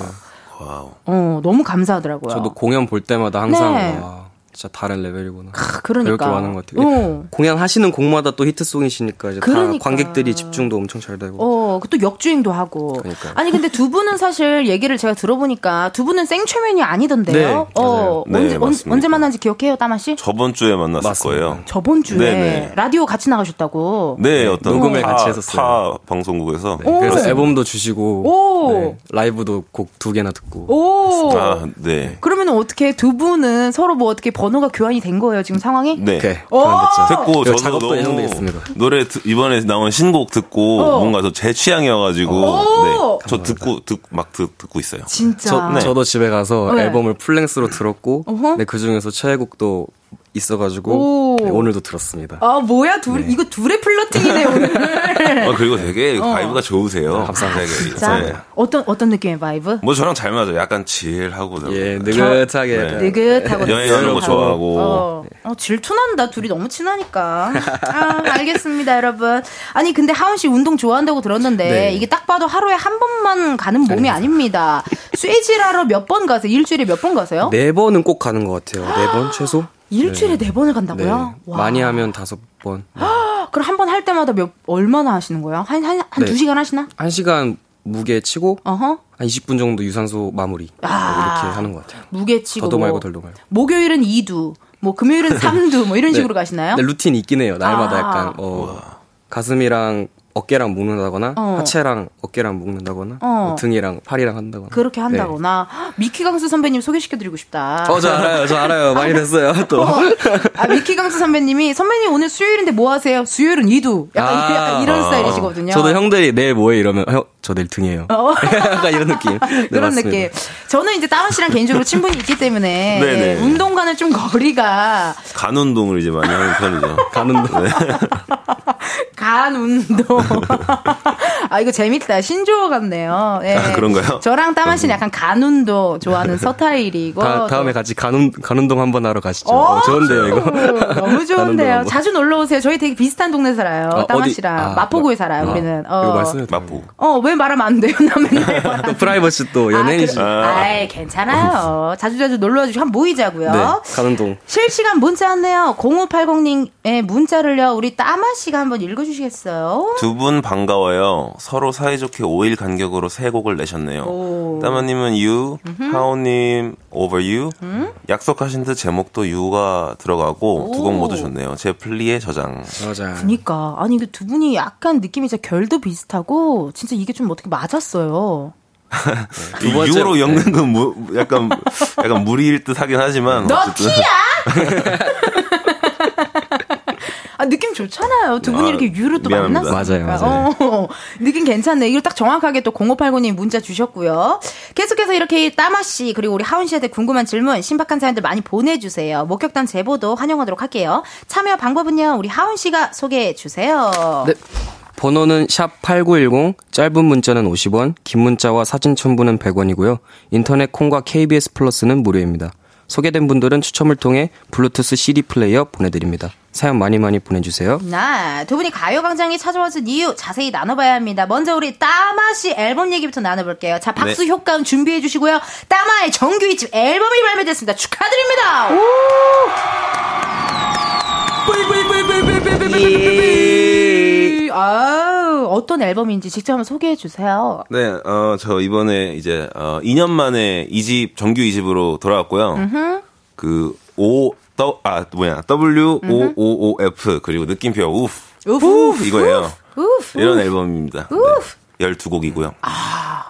wow. 어, 너무 감사하더라고요. 저도 공연 볼 때마다 항상 네. 와, 진짜 다른 레벨이구나. 그러니까. 배울 게 많은 것 같아요. 어. 공연하시는 곡마다 또 히트송이시니까 이제 그러니까. 다 관객들이 집중도 엄청 잘 되고. 어, 그또 역주행도 하고. 그러니까요. 아니 근데 두 분은 사실 얘기를 제가 들어보니까 두 분은 생초면이 아니던데요. 네, 어. 네, 언제 언, 맞습니다. 언제 만난지 기억해요, 따마 씨? 저번 주에 만났을 맞습니다. 거예요. 저번 주에 네네. 라디오 같이 나가셨다고. 네, 어떤 녹음을 타- 같이 했었어요. 타 방송국에서. 네, 그래서 앨범도 주시고 오. 네, 라이브도 곡 두 개나 듣고. 오. 아, 네. 그러면 어떻게 두 분은 서로 뭐 어떻게 번호가 교환이 된 거예요 지금 상황이? 네. 듣고 그리고 저도 작업도 너무 있습니다. 노래 드- 이번에 나온 신곡 듣고 어. 뭔가 저 제 취향이어가지고 오! 네. 저 듣고 듣, 막 듣, 듣고 있어요. 진짜. 저, 네. 저도 집에 가서 네. 앨범을 full-length로 들었고. 네, 그 중에서 최애곡도 있어가지고, 오. 네, 오늘도 들었습니다. 아 뭐야 둘 이거 둘의 flirting이네 오늘. 아, 그리고 되게 vibe가 좋으세요. 감사합니다. 되게. 진짜 네. 어떤 어떤 느낌의 vibe? 뭐 저랑 잘 맞아요. 약간 chill하고. 예, 느긋하게. 네. 느긋하고 여행하는 거. 좋아하고. 어, 어, 질투난다. 둘이 너무 친하니까. 아, 알겠습니다, 여러분. 아니, 근데 하은 씨 운동 좋아한다고 들었는데, 네. 이게 딱 봐도 하루에 한 번만 가는 몸이 아닙니다. 쇠질하러 몇 번 가세요? 일주일에 몇 번 가세요? 네 번은 꼭 가는 것 같아요. 네 번 최소? 일주일에 네, 번을 네. 간다고요? 와. 많이 하면 다섯 번. 네. 그럼 한 번 할 때마다 몇, 얼마나 하시는 거예요? 한, 한, 한 네. 두 시간 하시나? 한 시간 무게 치고, 어허. 한 20분 정도 유산소 마무리. 네, 아. 이렇게 하는 것 같아요. 무게 치고. 더도 뭐, 말고 덜도 말고. 목요일은 2두, 뭐, 금요일은 3두, 뭐, 이런 네. 식으로 가시나요? 네, 루틴이 있긴 해요. 날마다 아. 약간, 어, 가슴이랑 어깨랑 묶는다거나, 어. 하체랑 어깨랑 묶는다거나, 어. 뭐 등이랑 팔이랑 한다거나. 그렇게 한다거나. 미키 강수 선배님 소개시켜드리고 싶다. 네. 어, 저 알아요. 저 알아요. 많이 됐어요. 또. 아, 미키 강수 선배님이 선배님 오늘 수요일인데 뭐 하세요? 수요일은 이두. 약간 아. 이- 이런 스타일이시거든요. 저도 형들이 내일 뭐해? 이러면, 형, 저 내일 등이에요. 약간 이런 느낌. 네, 그런 맞습니다. 느낌. 저는 이제 따은 씨랑 개인적으로 친분이 있기 때문에 네네. 운동과는 좀 거리가 간 운동을 이제 많이 하는 편이죠. 가는 동간 운동. 아 이거 재밌다. 신조어 같네요. 예. 아, 그런가요? 저랑 따은 씨는 약간 간 운동 좋아하는 서타일이고. 다, 다음에 같이 가는, 가는 동 한번 하러 가시죠. 어, 어, 좋은데요, 이거. 너무 좋은데요. 자주 놀러 오세요. 저희 되게 비슷한 동네 살아요. 어, 따만? 씨랑 아, 마포구에 마- 살아요. 아, 우리는. 이거 말씀해도 맛보. 어, 왜 말하면 안 돼요? 나 맨날 또 프라이버시 또 연예인이시. 아, 그, 아이, 괜찮아요. 자주자주 놀러 와주시고 한번 모이자고요. 네, 가는 동. 실시간 문자 왔네요. 0580님의 문자를요. 우리 따마 씨가 한번 읽어주시겠어요? 두 분 반가워요. 서로 사이좋게 5일 간격으로 새 곡을 내셨네요. 오. 따마님은 You, 하오님 Over You. 음? 약속하신 듯 제목도 You가 들어가고 두 곡 모두 좋네요. 제 플리의 저장. 맞아. 그니까. 아니, 그 두 분이 약간 느낌이 진짜 결도 비슷하고, 진짜 이게 좀 어떻게 맞았어요. 이 번째- 유로 엮는 건 뭐, 약간 약간 무리일 듯 하긴 하지만 너 어쨌든 티야! 아, 느낌 좋잖아요. 두 분이 아, 이렇게 유로 또. 만났으니까. 맞아요, 맞아요. 어, 느낌 괜찮네. 이걸 딱 정확하게 또 0589님 문자 주셨고요. 계속해서 이렇게 따마 씨 그리고 우리 하은 씨한테 궁금한 질문, 신박한 사연들 많이 보내주세요. 목격담 제보도 환영하도록 할게요. 참여 방법은요. 우리 하은 씨가 소개해 주세요. 네. 번호는 샵 8910, 짧은 문자는 50원, 긴 문자와 사진 첨부는 100원이고요. 인터넷 콩과 KBS 플러스는 무료입니다. 소개된 분들은 추첨을 통해 블루투스 CD 플레이어 보내드립니다. 사연 많이 많이 보내주세요. 나, 두 분이 가요광장에 찾아왔은 이유 자세히 나눠봐야 합니다. 먼저 우리 따마 씨 앨범 얘기부터 나눠볼게요. 자, 박수 네. 효과음 준비해 주시고요. 따마의 정규 2집 앨범이 발매됐습니다. 축하드립니다! 예. 아 어떤 앨범인지 직접 한번 소개해 주세요. 네, 어, 저 이번에 이제, 어, 2년 만에 2집, 정규 2집으로 돌아왔고요. 그, O, 더, 아, 뭐냐, W, O, O, O, F, 그리고 느낌표, 우프. 우프, 이거예요. 우프. 이런 앨범입니다. 네, 12곡이고요.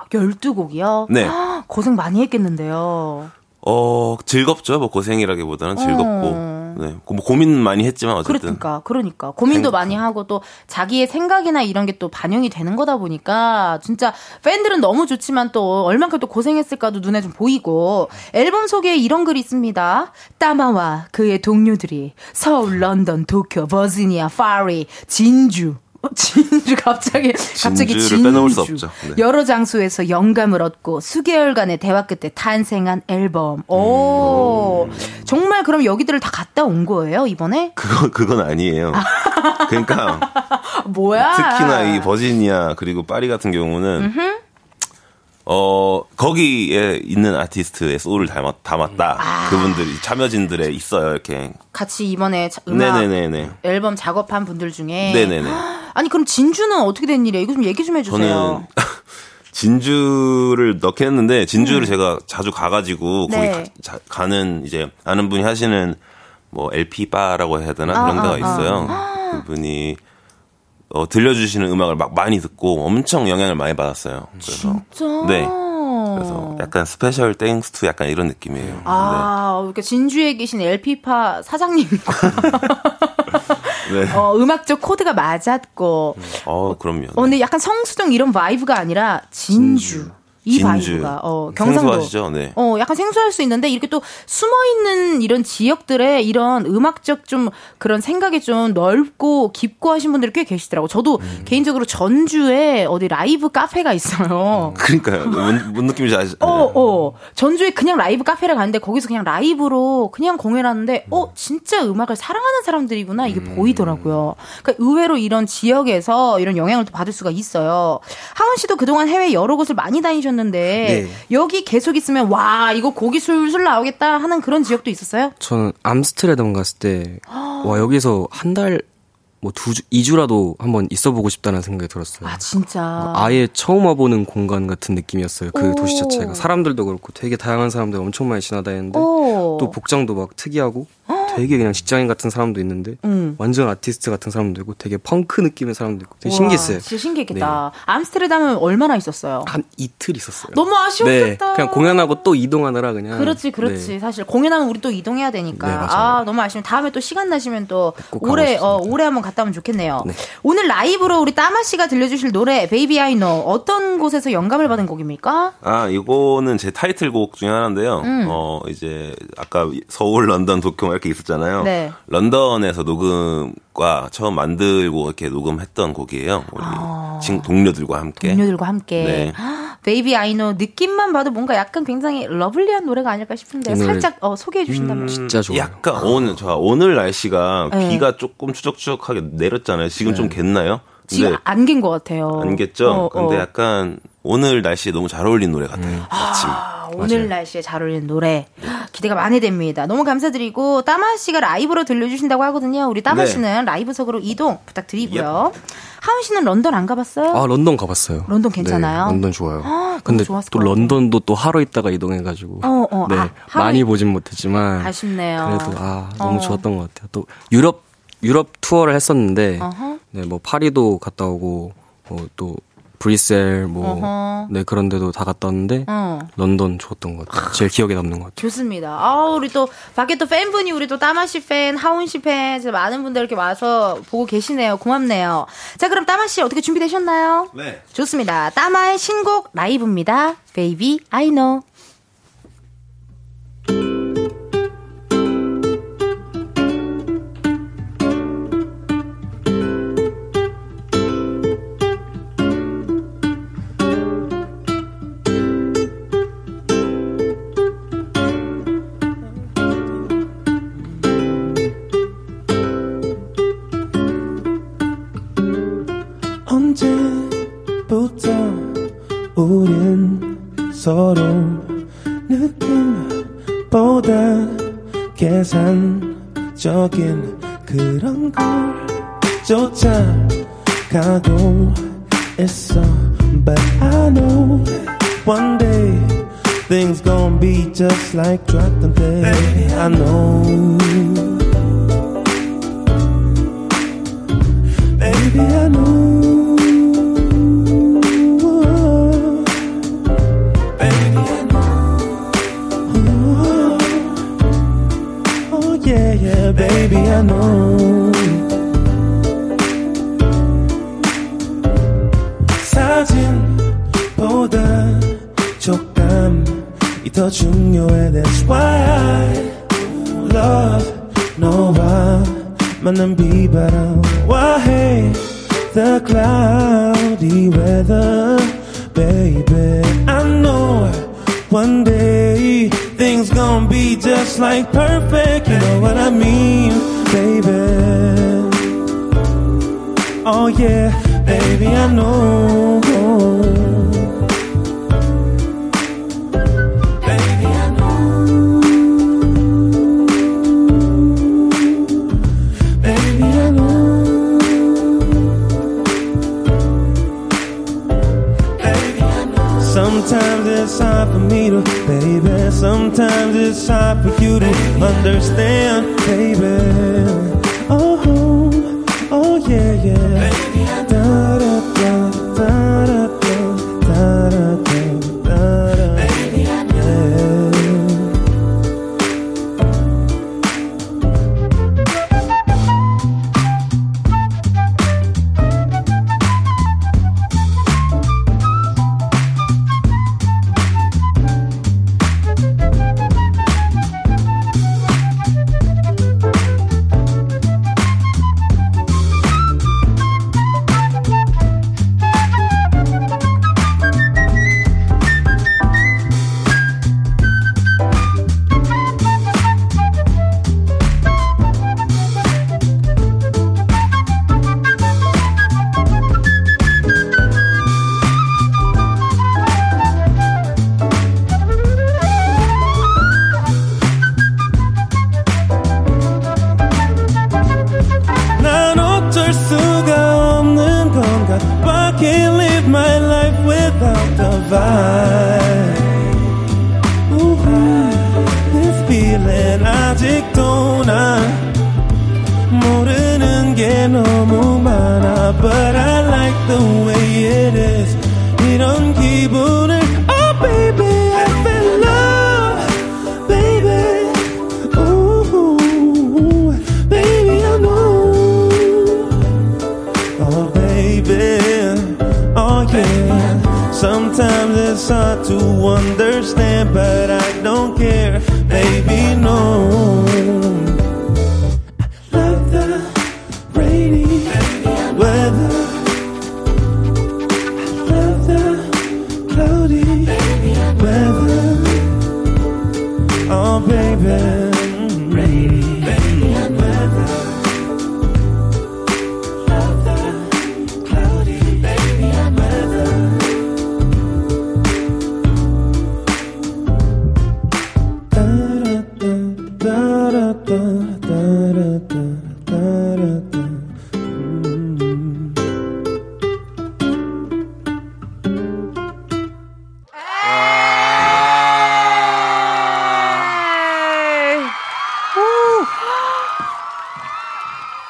12곡이요? 네. 고생 많이 했겠는데요. 어, 즐겁죠. 뭐 고생이라기보다는 즐겁고. 어. 네. 뭐 고민 많이 했지만 어쨌든. 그러니까, 그러니까. 고민도 행복한. 많이 하고 또 자기의 생각이나 이런 게 또 반영이 되는 거다 보니까 진짜 팬들은 너무 좋지만 또 얼만큼 또 고생했을까도 눈에 좀 보이고 앨범 소개에 이런 글이 있습니다. 따마와 그의 동료들이 서울, 런던, 도쿄, 버지니아, 파리, 진주, 어, 진주 갑자기 갑자기 진주를 진주 빼놓을 수 없죠. 네. 여러 장소에서 영감을 얻고 수개월간의 대화 끝에 탄생한 앨범. 오 정말 그럼 여기들을 다 갔다 온 거예요 이번에? 그거, 그건 아니에요. 그러니까 뭐야? 특히나 이 버지니아 그리고 파리 같은 경우는 어, 거기에 있는 아티스트의 소울을 담았, 담았다. 아. 그분들이 참여진들에 있어요, 이렇게. 같이 이번에 자- 음악 네네네네. 앨범 작업한 분들 중에 네네네. 아니 그럼 진주는 어떻게 된 일이에요? 이거 좀 얘기 좀 해주세요. 저는 진주를 넣긴 했는데 진주를 제가 자주 가가지고 거기 네. 가, 자- 가는 이제 아는 분이 하시는 뭐 LP 바라고 해야 되나 그런 아, 데가 아, 있어요. 그분이 어, 들려주시는 음악을 막 많이 듣고 엄청 영향을 많이 받았어요. 그래서 진짜? 네. 그래서 약간 special thanks to 약간 이런 느낌이에요. 아, 그러니까 진주에 계신 LP바 사장님과 네. 네. 어, 음악적 코드가 맞았고 어, 그럼요. 어, 근데 약간 성수동 이런 vibe가 아니라 진주. 이 진주. vibe가 어, 경상도 생소하시죠? 네. 어, 약간 생소할 수 있는데 이렇게 또 숨어 있는 이런 지역들의 이런 음악적 좀 그런 생각이 좀 넓고 깊고 하신 분들이 꽤 계시더라고. 저도 음. 개인적으로 전주에 어디 라이브 카페가 있어요. 그러니까요. 뭔, 뭔 느낌인지 아시? 어, 어. 전주에 그냥 라이브 카페를 갔는데 거기서 그냥 라이브로 그냥 공연하는데 어, 진짜 음악을 사랑하는 사람들이구나 이게 음. 보이더라고요. 그러니까 의외로 이런 지역에서 이런 영향을 또 받을 수가 있어요. 하원 씨도 그동안 해외 여러 곳을 많이 다니셨 는데 네. 여기 계속 있으면 와, 이거 곡이 술술 나오겠다 하는 그런 지역도 있었어요? 저는 암스테르담 갔을 때, 와, 여기서 한 달, 뭐두 주, 2주라도 한번 있어 보고 싶다는 생각이 들었어요. 아, 진짜. 아예 처음 와보는 공간 같은 느낌이었어요. 그 오. 도시 자체가. 사람들도 그렇고 되게 다양한 사람들 엄청 많이 지나다니는데, 오. 또 복장도 막 특이하고, 되게 그냥 직장인 같은 사람도 있는데, 음. 완전 아티스트 같은 사람도 있고, 되게 펑크 느낌의 사람도 있고, 되게 우와, 신기했어요. 네. 진짜 신기했겠다. 암스테르담은 얼마나 있었어요? 한 이틀 있었어요. 너무 아쉬웠겠다. 네, 그냥 공연하고 또 이동하느라 그냥. 그렇지, 그렇지. 네. 사실 공연하면 우리 또 이동해야 되니까. 네. 아, 너무 아쉬운. 다음에 또 시간 나시면 또꼭 올해 어. 올해 한번 갔다 오면 좋겠네요. 네. 오늘 라이브로 우리 따마 씨가 들려주실 노래 Baby I Know 어떤 곳에서 영감을 받은 곡입니까? 아, 이거는 제 타이틀곡 중에 하나인데요. 음. 어, 이제 아까 서울, 런던, 도쿄 이렇게 있었잖아요. 네. 런던에서 녹음과 처음 만들고 이렇게 녹음했던 곡이에요. 우리 친 동료들과 함께. 아. 동료들과 함께. 네. Baby I Know 느낌만 봐도 뭔가 약간 굉장히 lovely한 노래가 아닐까 싶은데 이 노래 살짝 어, 소개해 주신다면. 진짜 좋아요. 약간 오늘 저 오늘 날씨가 네. 비가 조금 추적추적하게 내렸잖아요. 지금 좀 갰나요? 지금 안 갠 것 같아요. 안 갰죠? 어, 근데 어. 약간 오늘 날씨에 너무 잘 어울리는 노래 같아요. 마침. 아, 오늘 날씨에 잘 어울리는 노래 기대가 많이 됩니다. 너무 감사드리고 따마 씨가 라이브로 들려주신다고 하거든요. 우리 따마 네. 씨는 라이브석으로 이동 부탁드리고요. 하은 씨는 런던 안 가봤어요? 아, 런던 가봤어요. 런던 괜찮아요? 네, 런던 좋아요. 아, 근데 또. 런던도 또 하루 있다가 이동해가지고. 어, 어, 네, 아, 많이 있- 보진 못했지만. 아쉽네요. 그래도 아, 너무 어. 좋았던 것 같아요. 또 유럽, 유럽 투어를 했었는데. 어허. 네, 뭐 파리도 갔다 오고, 뭐또 브뤼셀, 뭐. 어허. 네, 그런 데도 다 갔다 왔는데. 어. 런던 좋았던 것 같아요. 제일 기억에 남는 것 같아요. 좋습니다. 아, 우리 또 밖에 또 팬분이 우리 또 따마 씨 팬, 하운 씨 팬, 많은 분들 이렇게 와서 보고 계시네요. 고맙네요. 자, 그럼 따마 씨 어떻게 준비되셨나요? 네. 좋습니다. 따마의 신곡 라이브입니다. Baby I Know.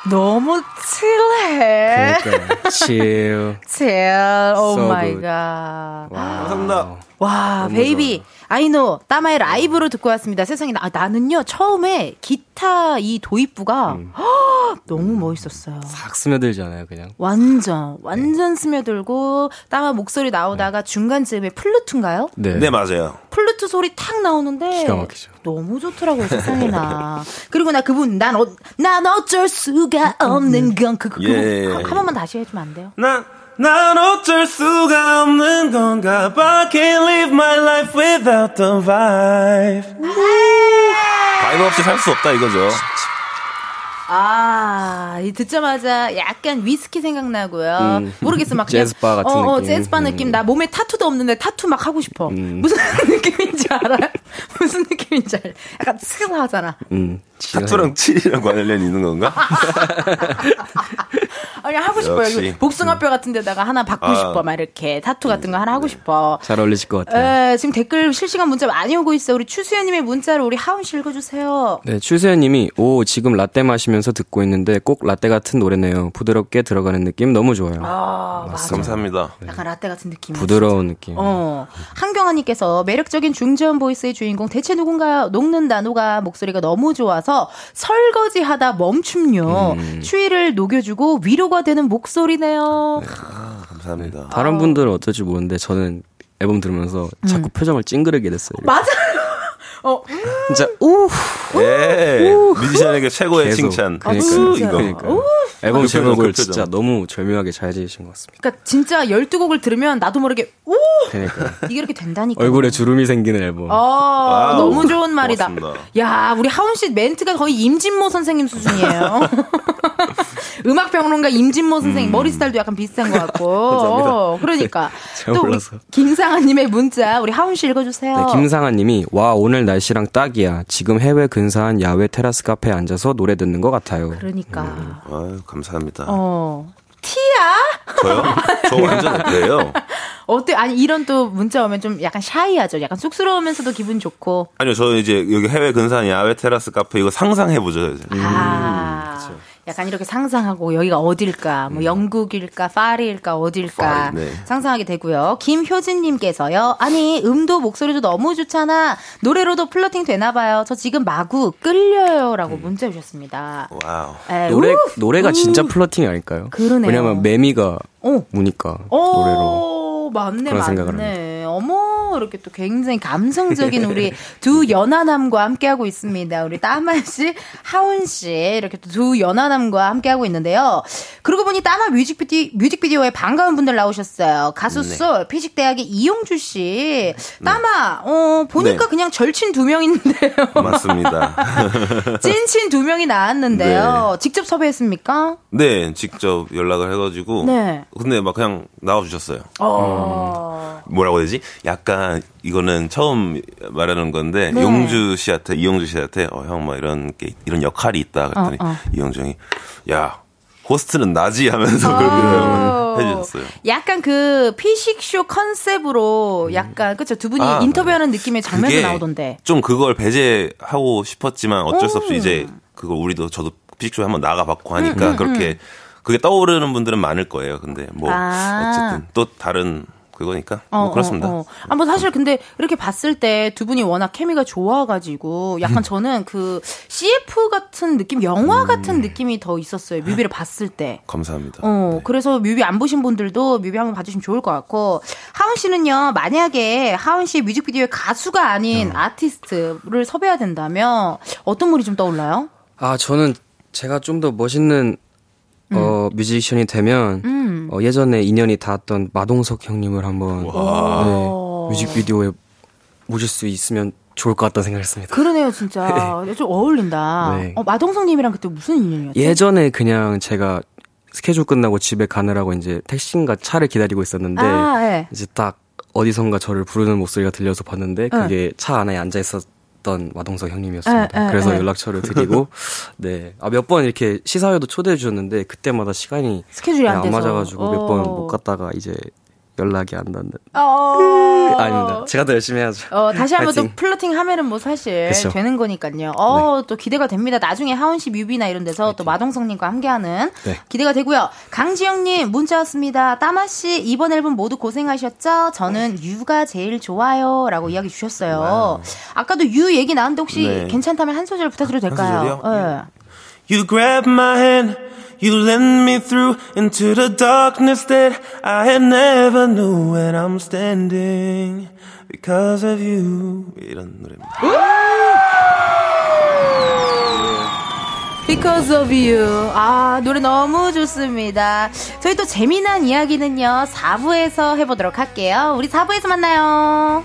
너무 chill해. 그러니까 Chill. Chill. Oh my. God. 감사합니다. 와, Baby. I Know, 따마의 라이브로 듣고 왔습니다. 세상에, 나, 나는요, 처음에 기타 이 도입부가 허, 너무 멋있었어요. 싹 스며들잖아요, 그냥. 완전, 완전 스며들고, 따마 목소리 나오다가 중간쯤에 플루트인가요? 네. 네, 맞아요. 플루트 소리 탁 나오는데 기가 막히죠. 너무 좋더라고요 세상에나 그리고 나 그분 난, 어, 난 어쩔 수가 없는 건 그, 그, 예. 그, 한 번만 다시 해주면 안 돼요? 난, 난 어쩔 수가 없는 건가 But I can't live my life without the vibe vibe 없이 살 수 없다 이거죠. 아, 이 듣자마자 약간 위스키 생각나고요. 음. 모르겠어, 막 그냥- 재즈바 같은 어, 어, 느낌. 재즈바 음. 느낌. 나 몸에 타투도 없는데 타투 막 하고 싶어. 음. 무슨 느낌인지 알아요? 무슨 느낌인지 알아요? 약간 스하잖아. 음. 타투랑 칠이랑 관련이 있는 건가? 아니 하고 싶어요. 역시. 이거 복숭아뼈 같은 데다가 하나 받고 아. 싶어. 막 이렇게 타투 같은 거 하나 하고 싶어. 잘 어울리실 것 같아요. 에, 지금 댓글 실시간 문자 많이 오고 있어요. 우리 추수연님의 문자를 우리 하은 씨 읽어주세요. 네, 추세현님이 오 지금 라떼 마시면서 듣고 있는데 꼭 라떼 같은 노래네요. 부드럽게 들어가는 느낌 너무 좋아요. 아, 맞아. 감사합니다. 약간 라떼 같은 느낌. 부드러운 느낌. 어. 한경아님께서 매력적인 중저음 보이스의 주인공 대체 누군가요? 녹는다 녹아 목소리가 너무 좋아서 설거지 하다 멈춤요. 음. 추위를 녹여주고 위로 가 되는 목소리네요. 감사합니다. 다른 분들은 어떨지 모르는데 저는 앨범 들으면서 자꾸 표정을 찡그리게 됐어요. 음. 맞아요. 어, 진짜 우 예. 뮤지션에게 최고의 계속. 칭찬. 그러니까, 우. 이거. 그러니까. 우. 앨범 그 제목을 그. 진짜 너무 절묘하게 잘 지으신 것 같습니다. 그러니까 진짜 12곡을 들으면 나도 모르게 오! 그러니까 이게 이렇게 된다니까. 얼굴에 주름이 생기는 앨범. 어, Wow. 너무 좋은 말이다. 고맙습니다. 야, 우리 하운 씨 멘트가 거의 임진모 선생님 수준이에요. 음악 평론가 임진모 선생님 머리 스타일도 약간 비슷한 것 같고. 어, 그러니까 잘또 우리 몰라서. 김상아 님의 문자 우리 하운 씨 읽어 주세요. 네, 김상아 님이 와 오늘 날씨랑 딱이야. 지금 해외 근사한 야외 테라스 카페에 앉아서 노래 듣는 것 같아요. 그러니까 아유, 감사합니다. 어 티야? 저요? 저 완전 그래요. 어때? 아니 이런 또 문자 오면 좀 약간 샤이하죠. 약간 쑥스러우면서도 기분 좋고. 아니요, 저는 이제 여기 해외 근사한 야외 테라스 카페 이거 상상해 보죠. 이제. 아. 약간 이렇게 상상하고 여기가 어딜까, 뭐 영국일까, 파리일까, 어딜까 파리, 네. 상상하게 되고요. 김효진님께서요. 아니 음도 목소리도 너무 좋잖아. 노래로도 플러팅 되나 봐요. 저 지금 마구 끌려요라고 문자 주셨습니다. Wow. 에, 노래 우! 노래가 우! 진짜 flirting이 아닐까요? 그러네요. 왜냐면 매미가 어. 우니까 오, 노래로 맞네, 그런 생각을 맞네. 어머, 이렇게 또 굉장히 감성적인 우리 두 연하남과 함께하고 있습니다. 우리 따마 씨, 하운 씨, 이렇게 또 두 연하남과 함께하고 있는데요. 그러고 보니 따마 뮤직비디, 뮤직비디오에 반가운 분들 나오셨어요. 가수 네. 솔, 피식대학의 이용주 씨. 따마, 어, 보니까 네. 그냥 절친 두 명인데요. 맞습니다. 찐친 두 명이 나왔는데요. 네. 직접 섭외했습니까? 네, 직접 연락을 해가지고. 네. 근데 막 그냥 나와주셨어요. 어. 뭐라고 해야 되지? 약간 이거는 처음 말하는 건데 네. 용주 씨한테 이용주 씨한테 어 형 뭐 이런 게 이런 역할이 있다 그랬더니 어, 어. 이용주 형이 야 호스트는 나지 하면서 어. 그렇게 해주셨어요. 약간 그 피식쇼 컨셉으로 약간 그쵸 두 분이 아, 인터뷰하는 느낌의 장면도 나오던데. 좀 그걸 배제하고 싶었지만 어쩔 수 없이 음. 이제 그걸 우리도 저도 피식쇼에 한번 나가봤고 음, 하니까 그렇게 그게 떠오르는 분들은 많을 거예요. 근데 뭐 아. 어쨌든 또 다른 그거니까 어, 뭐 그렇습니다. 어, 어. 아, 뭐 사실 근데 이렇게 봤을 때 두 분이 워낙 케미가 좋아가지고 음. 약간 저는 그 CF 같은 느낌, 영화 같은 느낌이 더 있었어요. 뮤비를 봤을 때. 감사합니다. 어, 네. 그래서 뮤비 안 보신 분들도 뮤비 한번 봐주시면 좋을 것 같고, 하운 씨는요, 만약에 하운 씨 뮤직비디오의 가수가 아닌 음. 아티스트를 섭외해야 된다면 어떤 분이 좀 떠올라요? 아 저는 제가 좀 더 멋있는 어 뮤지션이 되면 음. 어, 예전에 인연이 닿았던 마동석 형님을 한번 네, 뮤직비디오에 모실 수 있으면 좋을 것 같다 생각했습니다. 그러네요, 진짜. 좀 어울린다. 네. 어, 마동석님이랑 그때 무슨 인연이었죠? 예전에 그냥 제가 스케줄 끝나고 집에 가느라고 이제 택시인가 차를 기다리고 있었는데 아, 네. 이제 딱 어디선가 저를 부르는 목소리가 들려서 봤는데 그게 차 안에 앉아 있었 던 마동석 형님이었습니다. 네, 네, 그래서 네. 연락처를 드리고 네. 아, 몇 번 이렇게 시사회도 초대해 주셨는데 그때마다 시간이 스케줄이 안안 돼서. 맞아 가지고 몇번 어. 못 갔다가 이제 연락이 안 닿는. 어. 아닙니다. 제가 더 열심히 해야죠. 어, 다시 한번 또 파이팅. flirting 하면은 뭐 사실 그쵸. 네. 되는 거니까요. 어, 또 기대가 됩니다. 나중에 하온 씨 뮤비나 이런 데서 또 마동석님과 함께하는 네. 기대가 되고요. 강지영님 문자 왔습니다. 따마 씨 이번 앨범 모두 고생하셨죠? 저는 You가 제일 좋아요라고 이야기 주셨어요. 아까도 유 얘기 나왔는데 혹시 네. 괜찮다면 한 소절 부탁드려도 될까요? 소절이요? 예. You grabbed my hand, you led me through into the darkness that I had never knew when I'm standing because of you. 이런 노래입니다. Because of you. 아, 노래 너무 좋습니다. 저희 또 재미난 이야기는요, 4부에서 해보도록 할게요. 우리 4부에서 만나요.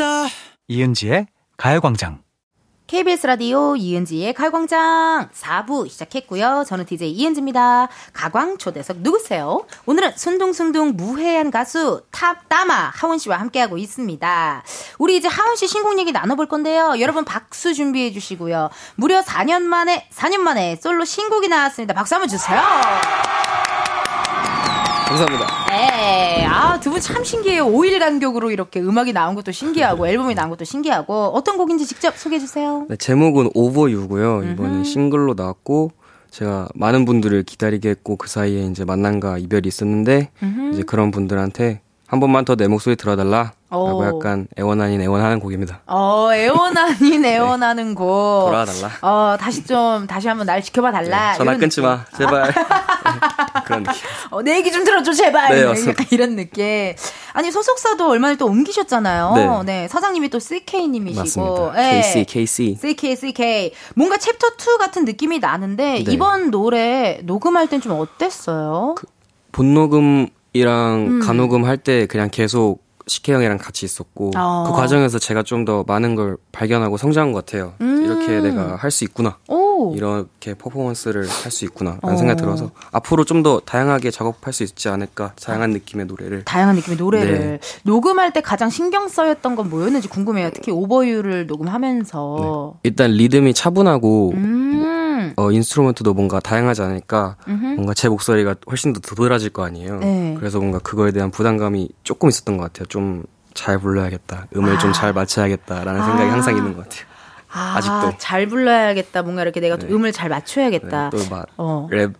됐어 이은지의 가요광장. KBS 라디오 이은지의 가요광장 4부 시작했고요. 저는 DJ 이은지입니다. 가광 초대석 누구세요? 오늘은 순둥순둥 무해한 가수 탑 따마 하온 씨와 함께하고 있습니다. 우리 이제 하온 씨 신곡 얘기 나눠볼 건데요. 여러분 박수 준비해 주시고요. 무려 4년 만에 4년 만에 솔로 신곡이 나왔습니다. 박수 한번 주세요. 감사합니다. 네. 아, 두 분 참 신기해요. 5일 간격으로 이렇게 음악이 나온 것도 신기하고 앨범이 나온 것도 신기하고 어떤 곡인지 직접 소개해 주세요. 네, 제목은 오버유고요. 이번에 싱글로 나왔고 제가 많은 분들을 기다리게 했고 그 사이에 이제 만남과 이별이 있었는데 이제 그런 분들한테 한 번만 더 내 목소리 들어달라 라고 오. 약간 애원 아닌 애원하는 곡입니다. 어, 애원 아닌 애원하는 곡. 돌아와달라. 어, 다시 좀, 다시 한번 날 지켜봐 달라. 네, 전화 끊지 느낌. 마 제발 네, 그런 느낌. 어, 내 얘기 좀 들어줘, 제발. 네, 약간. 이런 느낌. 아니, 소속사도 얼마 전에 또 옮기셨잖아요. 네. 사장님이 또 CK님이시고. 맞습니다. 네. KC KC CK, CK. 뭔가 챕터 2 같은 느낌이 나는데, 네. 이번 노래 녹음할 땐 좀 어땠어요? 본녹음 이랑 음. 간녹음 할때 그냥 계속 식혜 형이랑 같이 있었고 어. 그 과정에서 제가 좀 더 많은 걸 발견하고 성장한 것 같아요. 음. 이렇게 내가 할 수 있구나. 오. 이렇게 퍼포먼스를 할 수 있구나라는 어. 생각이 들어서 앞으로 좀 더 다양하게 작업할 수 있지 않을까 다양한 느낌의 노래를 다양한 느낌의 노래를 네. 녹음할 때 가장 신경 쓰였던 건 뭐였는지 궁금해요. 특히 Over You를 녹음하면서. 일단 리듬이 차분하고 음. 어, instrument도 뭔가 다양하지 않으니까 뭔가 제 목소리가 훨씬 더 도드라질 거 아니에요. 네. 그래서 뭔가 그거에 대한 부담감이 조금 있었던 것 같아요. 좀 잘 불러야겠다. 음을 좀잘 맞춰야겠다라는 생각이 항상 있는 것 같아요. 아, 아직도. 잘 불러야겠다. 뭔가 이렇게 내가 좀 네. 음을 잘 맞춰야겠다. 또막 어. 랩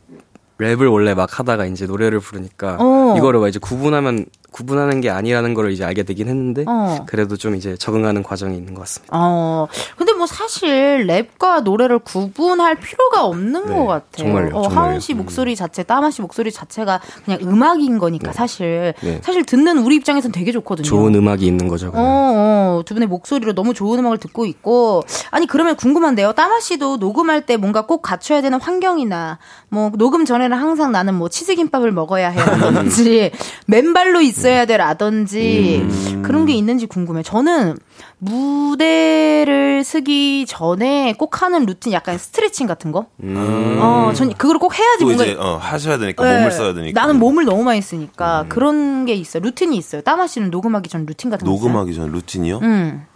랩을 원래 막 하다가 이제 노래를 부르니까 어. 이거를 막 이제 구분하면 구분하는 게 아니라는 걸 이제 알게 되긴 했는데 어. 그래도 좀 이제 적응하는 과정이 있는 것 같습니다. 어, 근데 뭐 사실 랩과 노래를 구분할 필요가 없는 네, 것 같아요. 정말요, 어, 정말요. 하은 씨 목소리 자체, 따마 씨 목소리 자체가 그냥 음악인 거니까 사실 네. 사실 듣는 우리 입장에선 되게 좋거든요. 좋은 음악이 있는 거죠. 어, 그냥. 어, 두 분의 목소리로 너무 좋은 음악을 듣고 있고, 아니, 그러면 궁금한데요. 따마 씨도 녹음할 때 뭔가 꼭 갖춰야 되는 환경이나, 뭐, 녹음 전에는 항상 나는 뭐, 치즈김밥을 먹어야 해라든지, 맨발로 있 어야 돼라든지, 그런 게 있는지 궁금해. 저는 무대를 서기 전에 꼭 하는 루틴 약간 스트레칭 같은 거? 어, 전 그걸 꼭 해야지 또 뭔가. 이제 어, 하셔야 되니까 네. 몸을 써야 되니까. 음. 나는 몸을 너무 많이 쓰니까 그런 게 있어요. 루틴이 있어요. 따마 씨는 녹음하기 전 루틴 같은 거 있어요? 녹음하기 전 루틴이요? 음.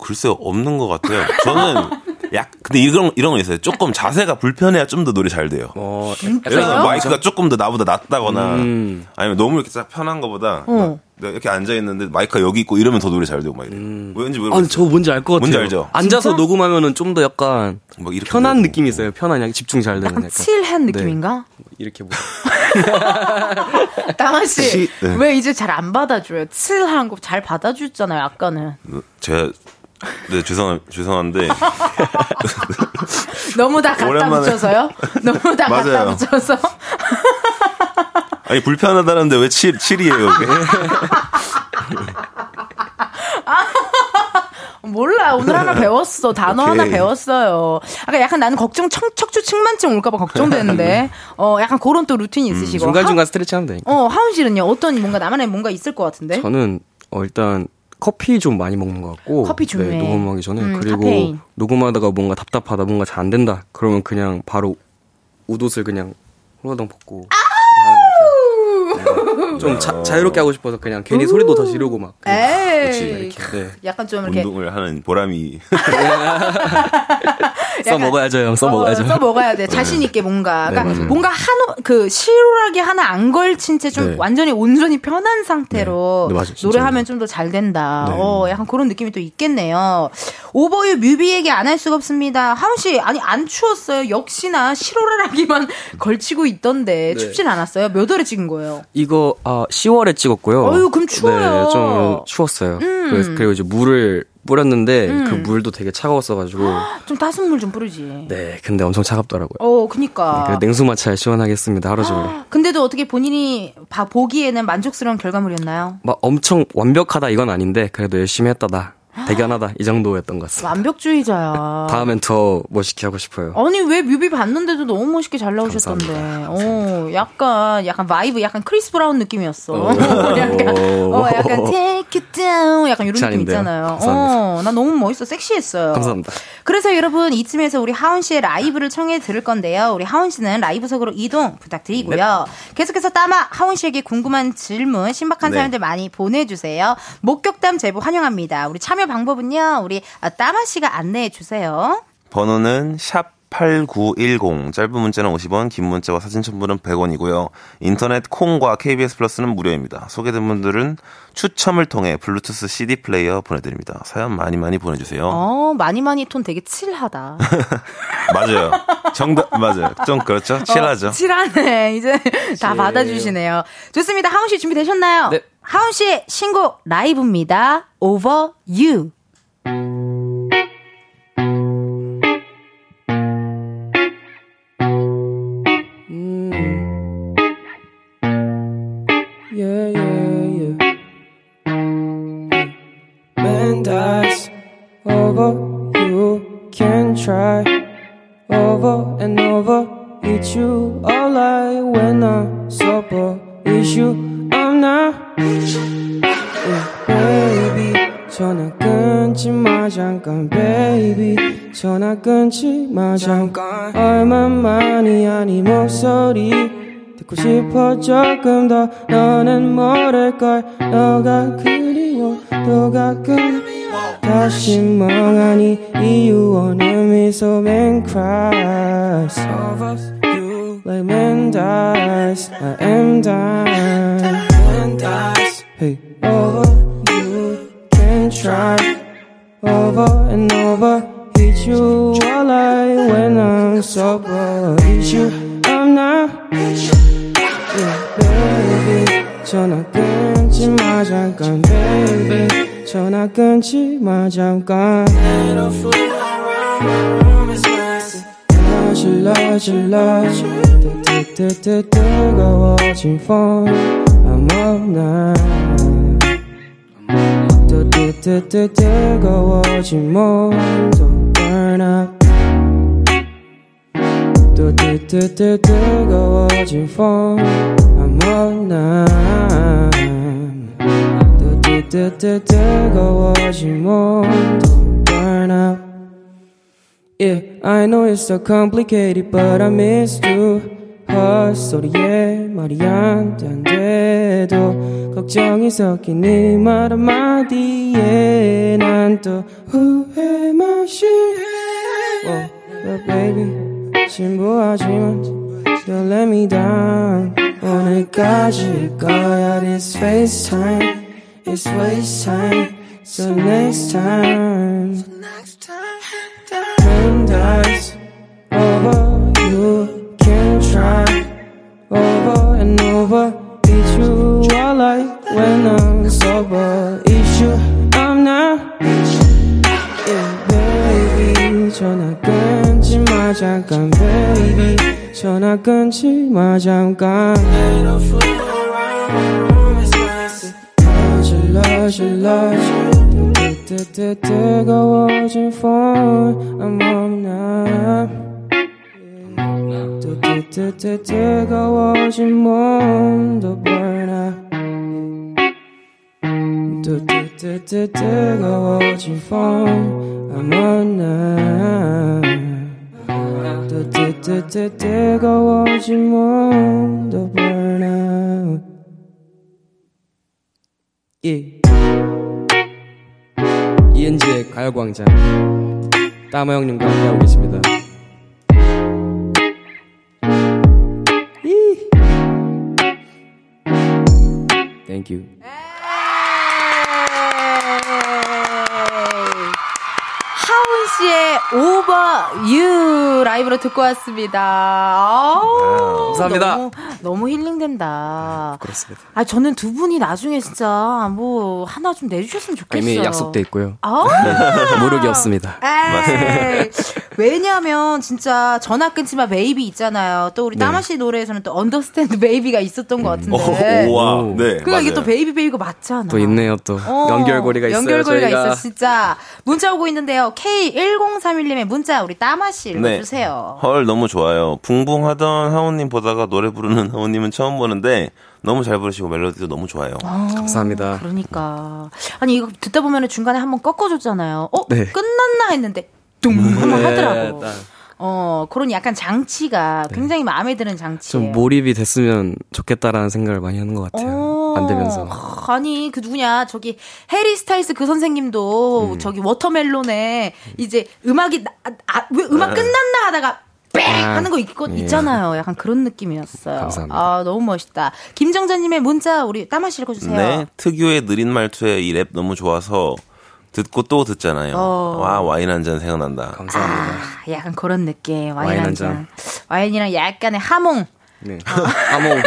글쎄요 없는 것 같아요. 저는 약 근데 이런 이런 건 있어요. 조금 자세가 불편해야 좀 더 노래 잘 돼요. 어, 예를? 들어 마이크가 조금 더 나보다 낮다거나 음. 아니면 너무 이렇게 딱 편한 거보다 어. 내가 이렇게 앉아 있는데 마이크가 여기 있고 이러면 더 노래 잘 되고 막 이래. 왠지 모르겠어요. 아니 저 뭔지 알 것 같아요. 뭔지 알죠? 앉아서 녹음하면은 좀 더 약간 막 이렇게 편한. 느낌이 있어요. 편한 약간 집중 잘 되는 약간. 칠한 네. 느낌인가? 이렇게 뭐. 다마 씨, 치- 네. 왜 이제 잘 안 받아줘요? 칠한 거 잘 받아주잖아요, 아까는. 제가 네 죄송 죄송한데 너무 다 갖다 오랜만에. 붙여서요? 너무 다 갖다. 붙여서? 아니 불편하다는데 왜 7, 7이에요 이게? 몰라, 오늘 하나 배웠어. 단어 오케이. 하나 배웠어요. 아까 약간 나는 걱정, 청, 척추 측만증 올까봐 걱정되는데, 어, 약간 그런 또 루틴이 있으시고. 중간중간 스트레치 하면 되니까. 하, 어, 하은 씨는요? 어떤 뭔가 나만의 뭔가 있을 것 같은데? 저는 어, 일단 커피 좀 많이 먹는 것 같고 커피 중요해. 네, 녹음하기 전에 음, 그리고 카페인. 녹음하다가 뭔가 답답하다 뭔가 잘 안 된다 그러면 그냥 바로 옷옷을 그냥 홀라당 벗고. 뭔가 좀 자, 자유롭게 하고 싶어서 그냥 괜히 소리도 더 지르고 막 이렇게 네. 약간 좀 이렇게. 운동을 하는 보람이 써 먹어야죠 형 써 먹어야죠 써 먹어야 돼. 자신 있게 뭔가. 그러니까 네, 맞아요. 뭔가 한우 그 실하게 하나 안 걸친 채좀 네. 완전히 온전히 편한 상태로 네. 네. 진짜로. 노래하면 좀 더 잘 된다. 네. 어, 약간 그런 느낌이 또 있겠네요. 오버유 뮤비 얘기 안 할 수가 없습니다. 하은 씨, 아니 안 추웠어요. 역시나 실오라라기만 걸치고 있던데 네. 춥진 않았어요. 몇 월에 찍은 거예요? 이거 아 10월에 찍었고요. 어휴, 그럼 추워요. 네, 좀 추웠어요. 음. 그래서 그리고 이제 물을 뿌렸는데 그 물도 되게 차가웠어가지고 좀 따뜻한 물좀 뿌리지. 네 근데 엄청 차갑더라고요. 어, 그니까. 그래서 냉수 마찰 시원하겠습니다 하루 종일. 근데도 어떻게 본인이 봐 보기에는 만족스러운 결과물이었나요? 막 엄청 완벽하다 이건 아닌데 그래도 열심히 했다다 대견하다 이 정도였던 것 같습니다. 완벽주의자야. 다음엔 더 멋있게 하고 싶어요. 아니 왜 뮤비 봤는데도 너무 멋있게 잘 나오셨던데. 어, 약간 약간 vibe 약간 크리스 브라운 느낌이었어. 약간 어 약간 take it down 약간 이런 느낌. 있잖아요. 감사합니다. 어, 나 너무 멋있어. 섹시했어요. 감사합니다. 그래서 여러분 이쯤에서 우리 하은 씨의 라이브를 청해 들을 건데요. 우리 하은 씨는 라이브석으로 이동 부탁드리고요. 계속해서 따마 하은 씨에게 궁금한 질문, 신박한 네. 사연들 많이 보내주세요. 목격담 제보 환영합니다. 우리 참여 방법은요. 우리 아, 따마 씨가 안내해 주세요. 번호는 샵 8910 짧은 문자는 50원 긴 문자와 사진 첨부는 100원이고요. 인터넷 콩과 KBS 플러스는 무료입니다. 소개된 분들은 추첨을 통해 블루투스 CD 플레이어 보내드립니다. 사연 많이 많이 보내주세요. 어, 많이 많이 톤 되게 칠하다. 맞아요. 정답 맞아요. 좀 그렇죠. 칠하죠. 어, 칠하네. 이제 다 받아주시네요. 좋습니다. 하운 씨 준비되셨나요? 네. 하운 씨의 신곡 라이브입니다. Over You. 조금 더 너는 모를걸 너가 그리워 또 가끔 다시 멍하니 이유 없는 미소 man cries like man dies I am dying hey over you can try over and over hit you while I when I'm sober hit you I'm not yeah, Baby 전화 끊지 마 잠깐 baby. 전화 끊지 마 잠깐. 질러 질러 뜨뜨뜨뜨 뜨거워진 phone. I'm up now. 뜨뜨뜨뜨 뜨거워진 몸도 burn up. 또 뜨뜨뜨 뜨거워진 phone I'm up now 또 뜨뜨뜨 뜨거워진 몸도 burn up Yeah, I know it's so complicated, but I missed you. 헛소리에 말이 안 된대도 걱정이 섞인 네말 한마디에 난 또 후회 맛이 oh, baby 진부하지만 Don't let me down 오늘까지일 거야 This FaceTime It's waste time So next time Time dies over you can try over and over it's you I like when I'm sober it's you I'm not yeah baby 전화 끊지 마 잠깐 baby 전화 끊지 마 잠깐. 질러 질러 뜨뜨뜨 뜨거워진 phone I'm up now 뜨뜨뜨 뜨거워진 몸도 burn up 뜨뜨뜨 뜨거워진 phone I'm on now 뜨뜨뜨 뜨거워진 몸도 burn up 예. 이은지의 가요광장 따마 형님과 함께하고 계십니다. Thank you. 하온 씨의 Over You 라이브로 듣고 왔습니다. 아우, 감사합니다. 너무, 너무 힐링된다. 그렇습니다. 아, 저는 두 분이 나중에 진짜 뭐 하나 좀 내주셨으면 좋겠어요. 이미 약속돼 있고요. 아, 무력이 없습니다. 왜냐면 진짜 전화 끊지 마 baby 있잖아요. 또 우리 네. 따마 씨 노래에서는 또 understand baby가 있었던 것 같은데. 오, 와, 오. 네. 그러니까 이게 맞아요. 또 baby baby가 맞잖아. 또 있네요, 또. 어, 연결고리가 있어요, 연결고리가 저희가. 있어, 진짜. 문자 오고 있는데요. K1031님의 문자, 우리 따마씨 네. 읽어주세요. 헐 너무 좋아요. 붕붕하던 하오님 보다가 노래 부르는 하오님은 처음 보는데 너무 잘 부르시고 멜로디도 너무 좋아요. 감사합니다. 그러니까. 아니, 이거 듣다 보면 중간에 한번 꺾어줬잖아요. 어? 네. 끝났나 했는데, 뚱! 한번 하더라고. 딱. 어, 그런 약간 장치가 굉장히 마음에 드는 장치예요. 좀 몰입이 됐으면 좋겠다라는 생각을 많이 하는 것 같아요. 어. 안 되면서. 아니 그 누구냐 저기 해리 스타일스 그 선생님도 음. 저기 Watermelon에 이제 음악이 나, 아, 왜 음악 끝났나 하다가 빽 아, 하는 거 있고 예. 있잖아요. 약간 그런 느낌이었어요. 감사합니다. 아 너무 멋있다. 김정자님의 문자 우리 따마씨 읽어주세요. 네, 특유의 느린 말투에 이 랩 너무 좋아서 듣고 또 듣잖아요. 어. 와 와인 한 잔 생각난다. 감사합니다. 아, 약간 그런 느낌. 와인, 와인 한한 잔. 잔. 와인이랑 약간의 하몽. 네. 하몽.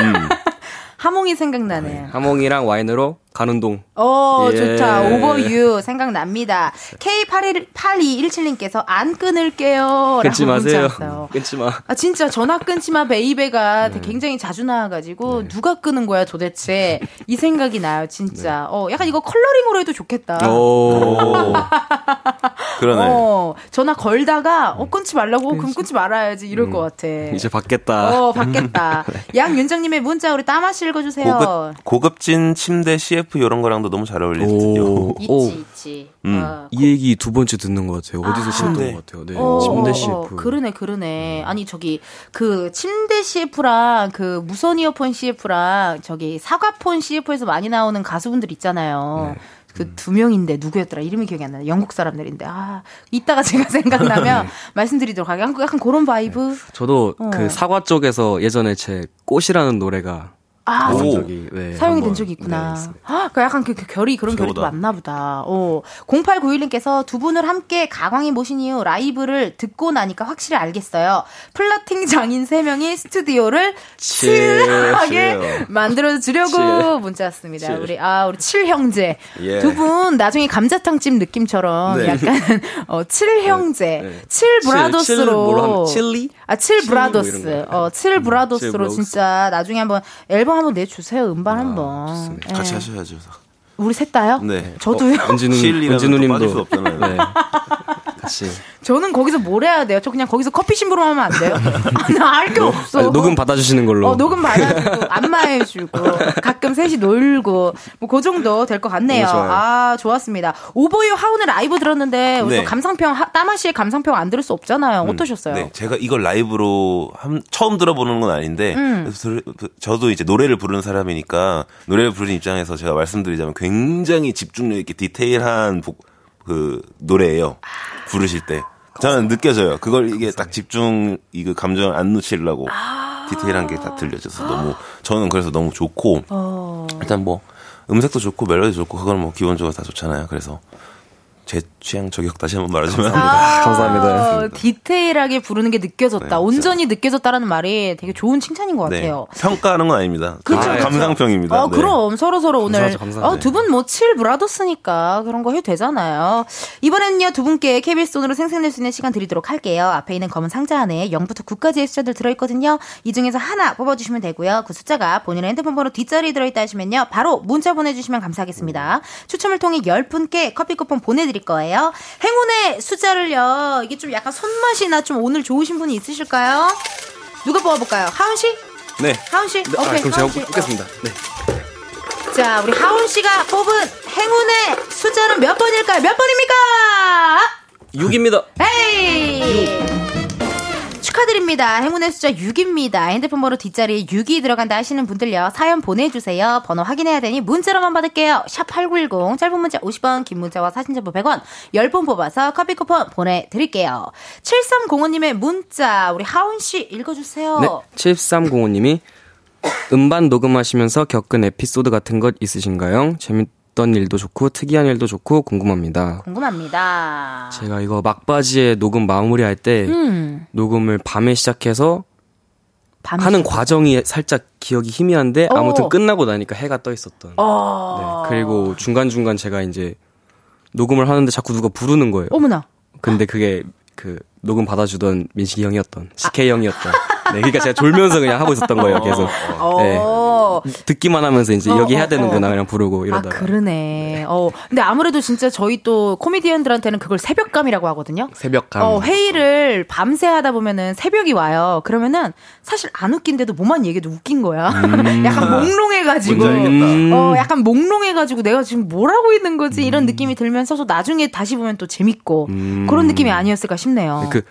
하몽이 생각나네요. 하몽이랑 와인으로 가는 동. 오, 예. 좋다. 오버유 생각납니다. K817217님께서 안 끊을게요. 끊지 마세요. 끊지 마. 아, 진짜 전화 끊지 마, 베이베가 네. 굉장히 자주 나와가지고, 누가 끄는 거야, 도대체. 이 생각이 나요, 진짜. 어, 약간 이거 컬러링으로 해도 좋겠다. 네. 오. 그러네. 어, 전화 걸다가 어 끊지 말라고 그럼 끊지 말아야지 이럴 것 같아. 이제 받겠다. 어 받겠다. 양윤정님의 문자 우리 따마씨 읽어주세요. 고급, 고급진 침대 CF 이런 거랑도 너무 잘 어울릴 듯요. 오, 있지 오, 있지. 음. 어, 이 얘기 두 번째 듣는 것 같아요. 어디서 침대. 들었던 것 같아요. 네, 어, 침대 어, CF. 어, 그러네, 그러네. 아니, 저기, 그, 침대 CF랑 그 무선 이어폰 CF랑 저기 사과폰 CF에서 많이 나오는 가수분들 있잖아요. 네. 그두 명인데 누구였더라? 이름이 기억이 안 나요. 영국 사람들인데. 아, 이따가 제가 생각나면 말씀드리도록 할게요. 약간 그런 vibe. 저도 어. 그 사과 쪽에서 예전에 제 꽃이라는 노래가 아. 적이 네, 사용이 된 적이 있구나. 네. 아, 그 약간 그, 그 결이 그런 결이 또. 많나 보다. 어. 0891님께서 두 분을 함께 가광에 모신 이후 라이브를 듣고 나니까 확실히 알겠어요. flirting 장인 세 명이 스튜디오를 chill하게 chill. 만들어 주려고 chill. 문자 왔습니다. chill. 우리 아, 우리 chill 형제. 예. 두분 나중에 감자탕집 느낌처럼 네. 약간 어, chill 형제, 네. chill chill, brothers로 칠리? 아, chill 칠리 뭐 brothers. 이런 거. 어, chill brothers로 brothers. 진짜 나중에 한번 앨범 한번 내주세요. 음반 한번. 좋습니다. 예. 같이 하셔야죠. 우리 셋 다요? 네. 저도요. 은지 누님, chill이라면 은지 또 누님도 빠질 수 없잖아요. 네. 같이 저는 거기서 뭘 해야 돼요? 저 그냥 거기서 커피 심부름 하면 안 돼요? 나 할 게 없어. 아니, 녹음 받아주시는 걸로. 어, 녹음 받아주고, 안마해주고, 가끔 셋이 놀고, 뭐, 그 정도 될 것 같네요. 좋아요. 아, 좋았습니다. 오보유 하운의 라이브 들었는데, 우리 네. 또 감상평, 하- 따마씨의 감상평 안 들을 수 없잖아요. 어떠셨어요? 네, 제가 이걸 라이브로 한- 처음 들어보는 건 아닌데 음. 그- 저도 이제 노래를 부르는 사람이니까 노래를 부르는 입장에서 제가 말씀드리자면 굉장히 집중력 있게 디테일한 복- 그 노래예요. 부르실 때 저는 느껴져요. 그걸 이게 딱 집중 이그 감정을 안 놓치려고 디테일한 게 다 들려져서 너무 저는 그래서 너무 좋고 어. 일단 뭐 음색도 좋고 멜로디 좋고 그건 뭐 기본적으로 다 좋잖아요. 그래서 제 취향 저격 다시 한번 말하지만 아, 감사합니다. 디테일하게 부르는 게 느껴졌다. 네, 온전히 느껴졌다라는 말이 되게 좋은 칭찬인 것 네. 같아요. 평가하는 건 아닙니다. 그쵸, 아. 감상평입니다. 어, 네. 그럼 서로 서로 오늘. 어, 두분 뭐 칠 브라더스니까 그런 거 해도 되잖아요. 이번에는요 두 분께 KBS 돈으로 생생낼 수 있는 시간 드리도록 할게요. 앞에 있는 검은 상자 안에 0부터 9까지의 숫자들 들어있거든요. 이 중에서 하나 뽑아주시면 되고요. 그 숫자가 본인의 핸드폰 번호 뒷자리에 들어있다 하시면요 바로 문자 보내주시면 감사하겠습니다. 추첨을 통해 10분께 커피 쿠폰 보내드릴 거예요. 행운의 숫자를요 이게 좀 약간 손맛이나 좀 오늘 좋으신 분이 있으실까요? 누가 뽑아볼까요? 하은 씨? 네. 하은 씨? 아, 오케이. 그럼 제가 하은 씨. 뽑겠습니다. 네. 자, 우리 하운 씨가 뽑은 행운의 숫자는 몇 번일까요? 몇 번입니까? 6입니다. 헤이! 축하드립니다. 행운의 숫자 6입니다. 핸드폰 번호 뒷자리에 6이 들어간다 하시는 분들요. 사연 보내주세요. 번호 확인해야 되니 문자로만 받을게요. 샵8910 짧은 문자 50원 긴 문자와 사진 전부 100원 10분 뽑아서 커피 쿠폰 보내드릴게요. 7305님의 문자 우리 하운 씨 읽어주세요. 네. 7305님이 음반 녹음하시면서 겪은 에피소드 같은 것 있으신가요? 재밌 던 일도 좋고 특이한 일도 좋고 궁금합니다. 궁금합니다. 제가 이거 막바지에 녹음 마무리할 때 음, 녹음을 밤에 시작해서 하는 시작- 과정이 살짝 기억이 희미한데 어. 아무튼 끝나고 나니까 해가 떠 있었던. 어. 네. 그리고 중간 중간 제가 이제 녹음을 하는데 자꾸 누가 부르는 거예요. 어머나. 근데 그게 그 녹음 받아주던 민식이 형이었던 CK 형이었던. 네, 그러니까 제가 졸면서 그냥 하고 있었던 거예요. 계속. 네. 어. 듣기만 하면서 이제 어, 여기 어, 해야 되는구나 어. 그냥 부르고 아, 이러다가. 그러네. 어. 근데 아무래도 진짜 저희 또 코미디언들한테는 그걸 새벽감이라고 하거든요. 새벽감. 어, 회의를 밤새 하다 보면은 새벽이 와요. 그러면은 사실 안 웃긴데도 뭐만 얘기해도 웃긴 거야. 약간 몽롱해가지고. 음. 어, 약간 몽롱해가지고 내가 지금 뭘 하고 있는 거지? 이런 느낌이 들면서 또 나중에 다시 보면 또 재밌고. 음. 그런 느낌이 아니었을까 싶네요. 그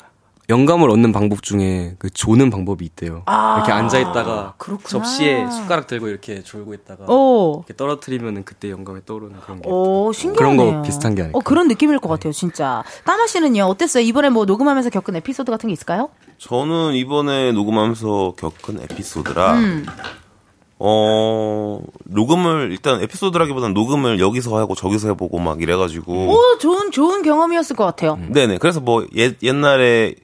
영감을 얻는 방법 중에 그 조는 방법이 있대요. 아, 이렇게 앉아 있다가 그렇구나. 접시에 숟가락 들고 이렇게 졸고 있다가 오. 이렇게 떨어뜨리면은 그때 영감이 떠오르는 그런 게. 오, 신기하네요. 그런 거 비슷한 게 아닐까. 어, 그런 느낌일 것 같아요, 진짜. 따마 씨는요, 어땠어요? 이번에 뭐 녹음하면서 겪은 에피소드 같은 게 있을까요? 저는 이번에 녹음하면서 겪은 에피소드라 음. 어 녹음을 일단 에피소드라기보다는 녹음을 여기서 하고 저기서 해보고 막 이래가지고 오, 좋은, 좋은 경험이었을 것 같아요. 네네 그래서 뭐 옛, 옛날에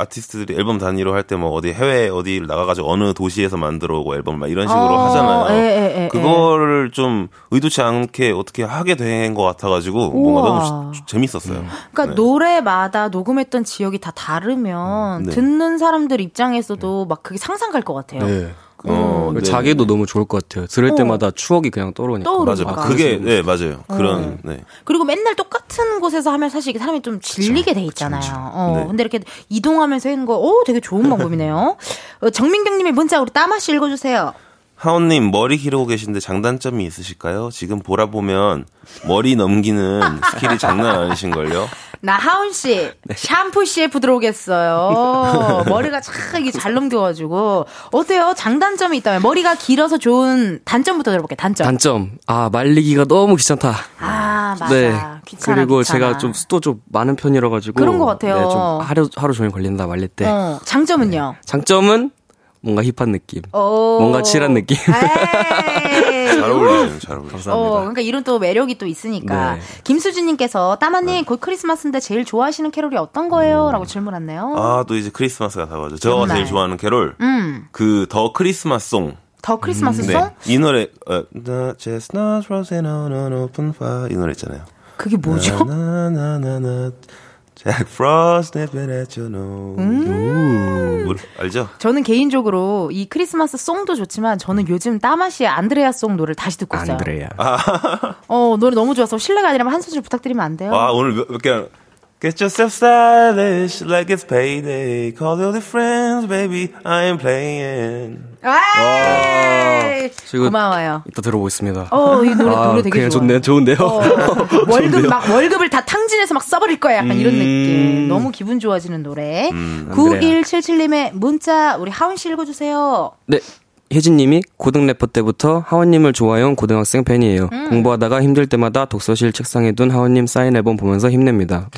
아티스트들이 앨범 단위로 할 때 뭐 어디 해외 어디를 나가가지고 어느 도시에서 만들어 오고 앨범 막 이런 식으로 어, 하잖아요. 예, 예, 예, 그거를 좀 의도치 않게 어떻게 하게 된 것 같아가지고 뭔가 우와. 너무 지- 재밌었어요. 그러니까 네. 노래마다 녹음했던 지역이 다 다르면 네. 듣는 사람들 입장에서도 막 그게 상상 갈 것 같아요. 네. 어, 네. 자기도 너무 좋을 것 같아요. 들을 때마다 추억이 그냥 떠오르니까. 떠오르니까. 맞아요. 그게 네 맞아요. 그런 네. 그리고 맨날 똑같은 곳에서 하면 사실 이게 사람이 좀 질리게 돼 있잖아요. 어, 네. 근데 이렇게 이동하면서 하는 거, 오, 되게 좋은 방법이네요. 어, 정민경 님의 문자 우리 따마 씨 읽어주세요. 하온님 머리 기르고 계신데 장단점이 있으실까요? 지금 보라 보면 머리 넘기는 스킬이 장난 아니신걸요? 나 하온 씨 네. 샴푸 CF 들어오겠어요. 머리가 참 이게 잘 넘겨가지고 어때요? 장단점이 있다면 머리가 길어서 좋은 단점부터 들어볼게요. 단점. 단점. 아, 말리기가 너무 귀찮다. 아 맞아. 네. 귀찮아. 그리고 귀찮아. 제가 좀 수도 좀 많은 편이라 가지고 그런 것 같아요. 네, 좀 하루 하루 종일 걸린다 말릴 때. 어, 장점은요. 장점은 뭔가 hip한 느낌. 어. 뭔가 chill한 느낌. 잘 어울리네요. 잘 어울리네요. 감사합니다. 어, 그러니까 이런 또 매력이 또 있으니까. 네. 김수진님께서 따마님 곧 크리스마스인데 제일 좋아하시는 캐롤이 어떤 거예요? 라고 질문했네요. 아, 또 이제 크리스마스가 다가죠. 제가 정말. 제일 좋아하는 캐롤. 음, 그 더 크리스마스 송. 더 크리스마스 네. 송? 이 노래 어, The chestnuts roasting on an open fire 이 노래 있잖아요. 그게 뭐죠? 나나나나나 Jack Frost nipping at your nose. 음. 뭐, 알죠? 저는 개인적으로 이 크리스마스 송도 좋지만 저는 요즘 따마시의 안드레아 송 노래를 다시 듣고 있어요. 안드레야. 어, 노래 너무 좋아서 실례가 아니라면 한 소절 부탁드리면 안 돼요? 아 오늘 몇, 몇 개. Get yourself stylish like it's payday. Call all the friends, baby. I am playing. 에이, 지금 고마워요. 이따 들어보겠습니다. 어, 이 노래, 아, 노래 되게 그냥 좋아. 좋네요. 좋은데요. 어, 월급 막 월급을 다 탕진해서 막 써버릴 거야 약간 이런 음. 느낌 너무 기분 좋아지는 노래 음, 9177님의 문자 우리 하은 씨 읽어주세요 네. 혜진님이 고등 래퍼 때부터 하원님을 좋아해온 고등학생 팬이에요. 음. 공부하다가 힘들 때마다 독서실 책상에 둔 하원님 사인 앨범 보면서 힘냅니다.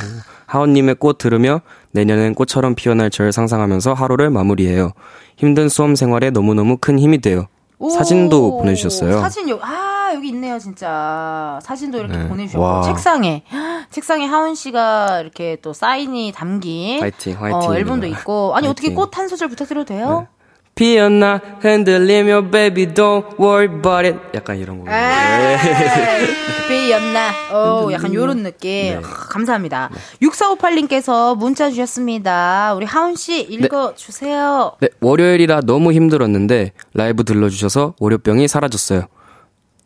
하원님의 꽃 들으며 내년엔 꽃처럼 피어날 저를 상상하면서 하루를 마무리해요. 힘든 수험 생활에 너무너무 큰 힘이 돼요. 오, 사진도 보내주셨어요. 사진 여, 아 여기 있네요 진짜 사진도 이렇게 네. 보내주셨고 와. 책상에 책상에 하은 씨가 이렇게 또 사인이 담긴 화이팅, 화이팅. 어, 앨범도 있고 아니 어떻게 화이팅. 꽃한 소절 부탁드려도 돼요? 피었나 흔들리며 baby don't worry about it 약간 이런 거. 네. 비였나? 오, 약간 요런 느낌. 네. 아, 감사합니다. 6458님께서 문자 주셨습니다. 우리 하은 씨 읽어주세요. 네, 월요일이라 너무 힘들었는데 라이브 들러주셔서 월요병이 사라졌어요.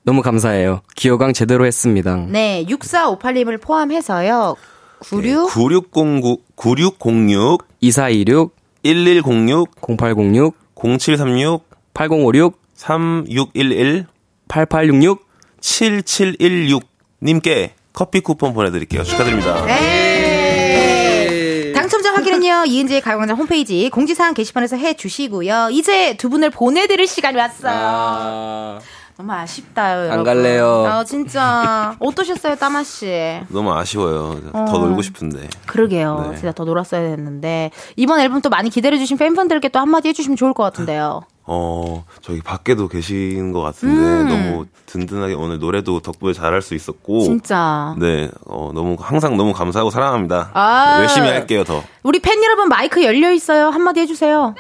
너무 감사해요. 기어강 제대로 했습니다. 네, 6458님을 포함해서요. 96 9609 9606 2426 1106 0806 0736 8056 3611 8866 7716 님께 커피 쿠폰 보내드릴게요. 축하드립니다. 네. 당첨자 확인은요, 이은지의 가요광장 홈페이지 공지사항 게시판에서 해 주시고요. 이제 두 분을 보내드릴 시간이 왔어요. 아, 너무 아쉽다, 여러분. 안 갈래요. 아, 진짜. 어떠셨어요, 따마 씨? 너무 아쉬워요. 더 어. 놀고 싶은데. 그러게요. 네. 진짜 더 놀았어야 했는데. 이번 앨범 또 많이 기다려주신 팬분들께 또 한마디 해주시면 좋을 것 같은데요. 어, 저기 밖에도 계신 것 같은데 음. 너무 든든하게 오늘 노래도 덕분에 잘할 수 있었고. 진짜. 네, 어, 너무 항상 너무 감사하고 사랑합니다. 아. 열심히 할게요 더. 우리 팬 여러분 마이크 열려 있어요. 한마디 해주세요.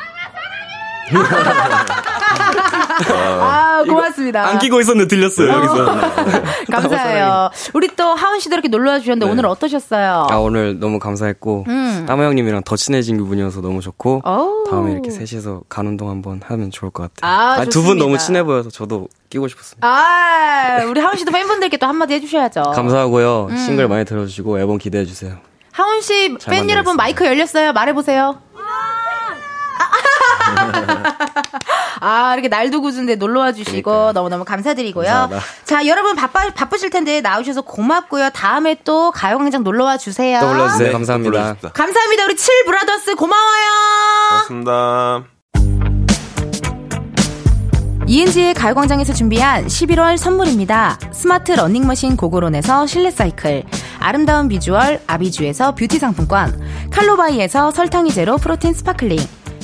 아, 고맙습니다. 안 끼고 있었는데 들렸어요, 여기서. 감사해요. 우리 또 하은 씨도 이렇게 놀러 와 주셨는데 네. 오늘 어떠셨어요? 아, 오늘 너무 감사했고, 음. 따마 형님이랑 더 친해진 기분이어서 너무 좋고, 어우. 다음에 이렇게 셋이서 가운동 한번 하면 좋을 것 같아요. 아, 두분 좋습니다. 너무 친해 보여서 저도 끼고 싶었습니다. 아, 우리 하은 씨도 팬분들께 또 한마디 해주셔야죠. 감사하고요. 음. 싱글 많이 들어주시고 앨범 기대해주세요. 하은 씨잘팬 여러분. 마이크 열렸어요. 말해보세요. 아, 이렇게 날도 궂은데 놀러 와 주시고 너무너무 감사드리고요. 감사합니다. 자, 여러분 바빠, 바쁘실 텐데 나오셔서 고맙고요. 다음에 또 가요광장 놀러 와 주세요. 또 불러주세요. 네, 감사합니다. 불러주십시오. 감사합니다. 우리 chill brothers 고마워요. 고맙습니다. 이은지의 가요광장에서 준비한 11월 선물입니다. 스마트 러닝머신 고고론에서 실내 사이클, 아름다운 비주얼 아비주에서 뷰티 상품권, 칼로바이에서 설탕이 제로 protein sparkling,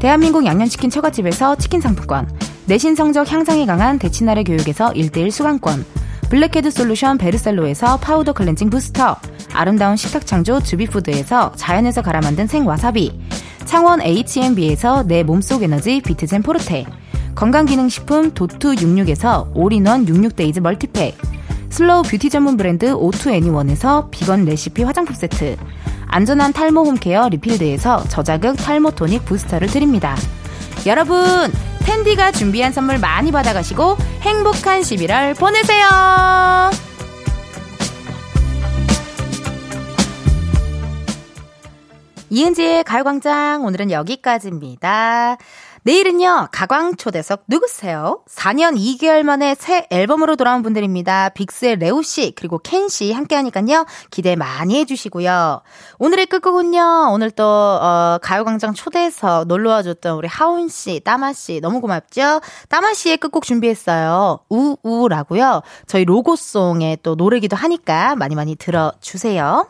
대한민국 양념치킨 처갓집에서 치킨 상품권 내신 성적 향상에 강한 대치나래 교육에서 1대1 수강권, 블랙헤드 솔루션 베르셀로에서 파우더 클렌징 부스터, 아름다운 식탁 창조 주비푸드에서 자연에서 갈아 만든 생와사비, 창원 H&B에서 내 몸속 에너지 비트젠 포르테, 건강기능식품 도투 66에서 올인원 66데이즈 멀티팩, slow beauty 전문 브랜드 오투 애니원에서 비건 레시피 화장품 세트, 안전한 탈모 홈케어 리필드에서 저자극 탈모 토닉 부스터를 드립니다. 여러분, 텐디가 준비한 선물 많이 받아가시고 행복한 11월 보내세요! 이은지의 가요광장 오늘은 여기까지입니다. 내일은요, 가광 초대석 누구세요? 4년 2개월 만에 새 앨범으로 돌아온 분들입니다. 빅스의 레오씨, 그리고 켄씨 함께 하니까요, 기대 많이 해주시고요. 오늘의 끝곡은요, 오늘 또, 어, 가요광장 초대석 놀러와줬던 우리 하운씨, 따마씨, 너무 고맙죠? 따마씨의 끝곡 준비했어요. 우우라고요. 저희 로고송의 또 노래기도 하니까 많이 많이 들어주세요.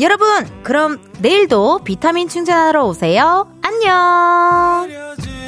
여러분, 그럼 내일도 비타민 충전하러 오세요. 안녕!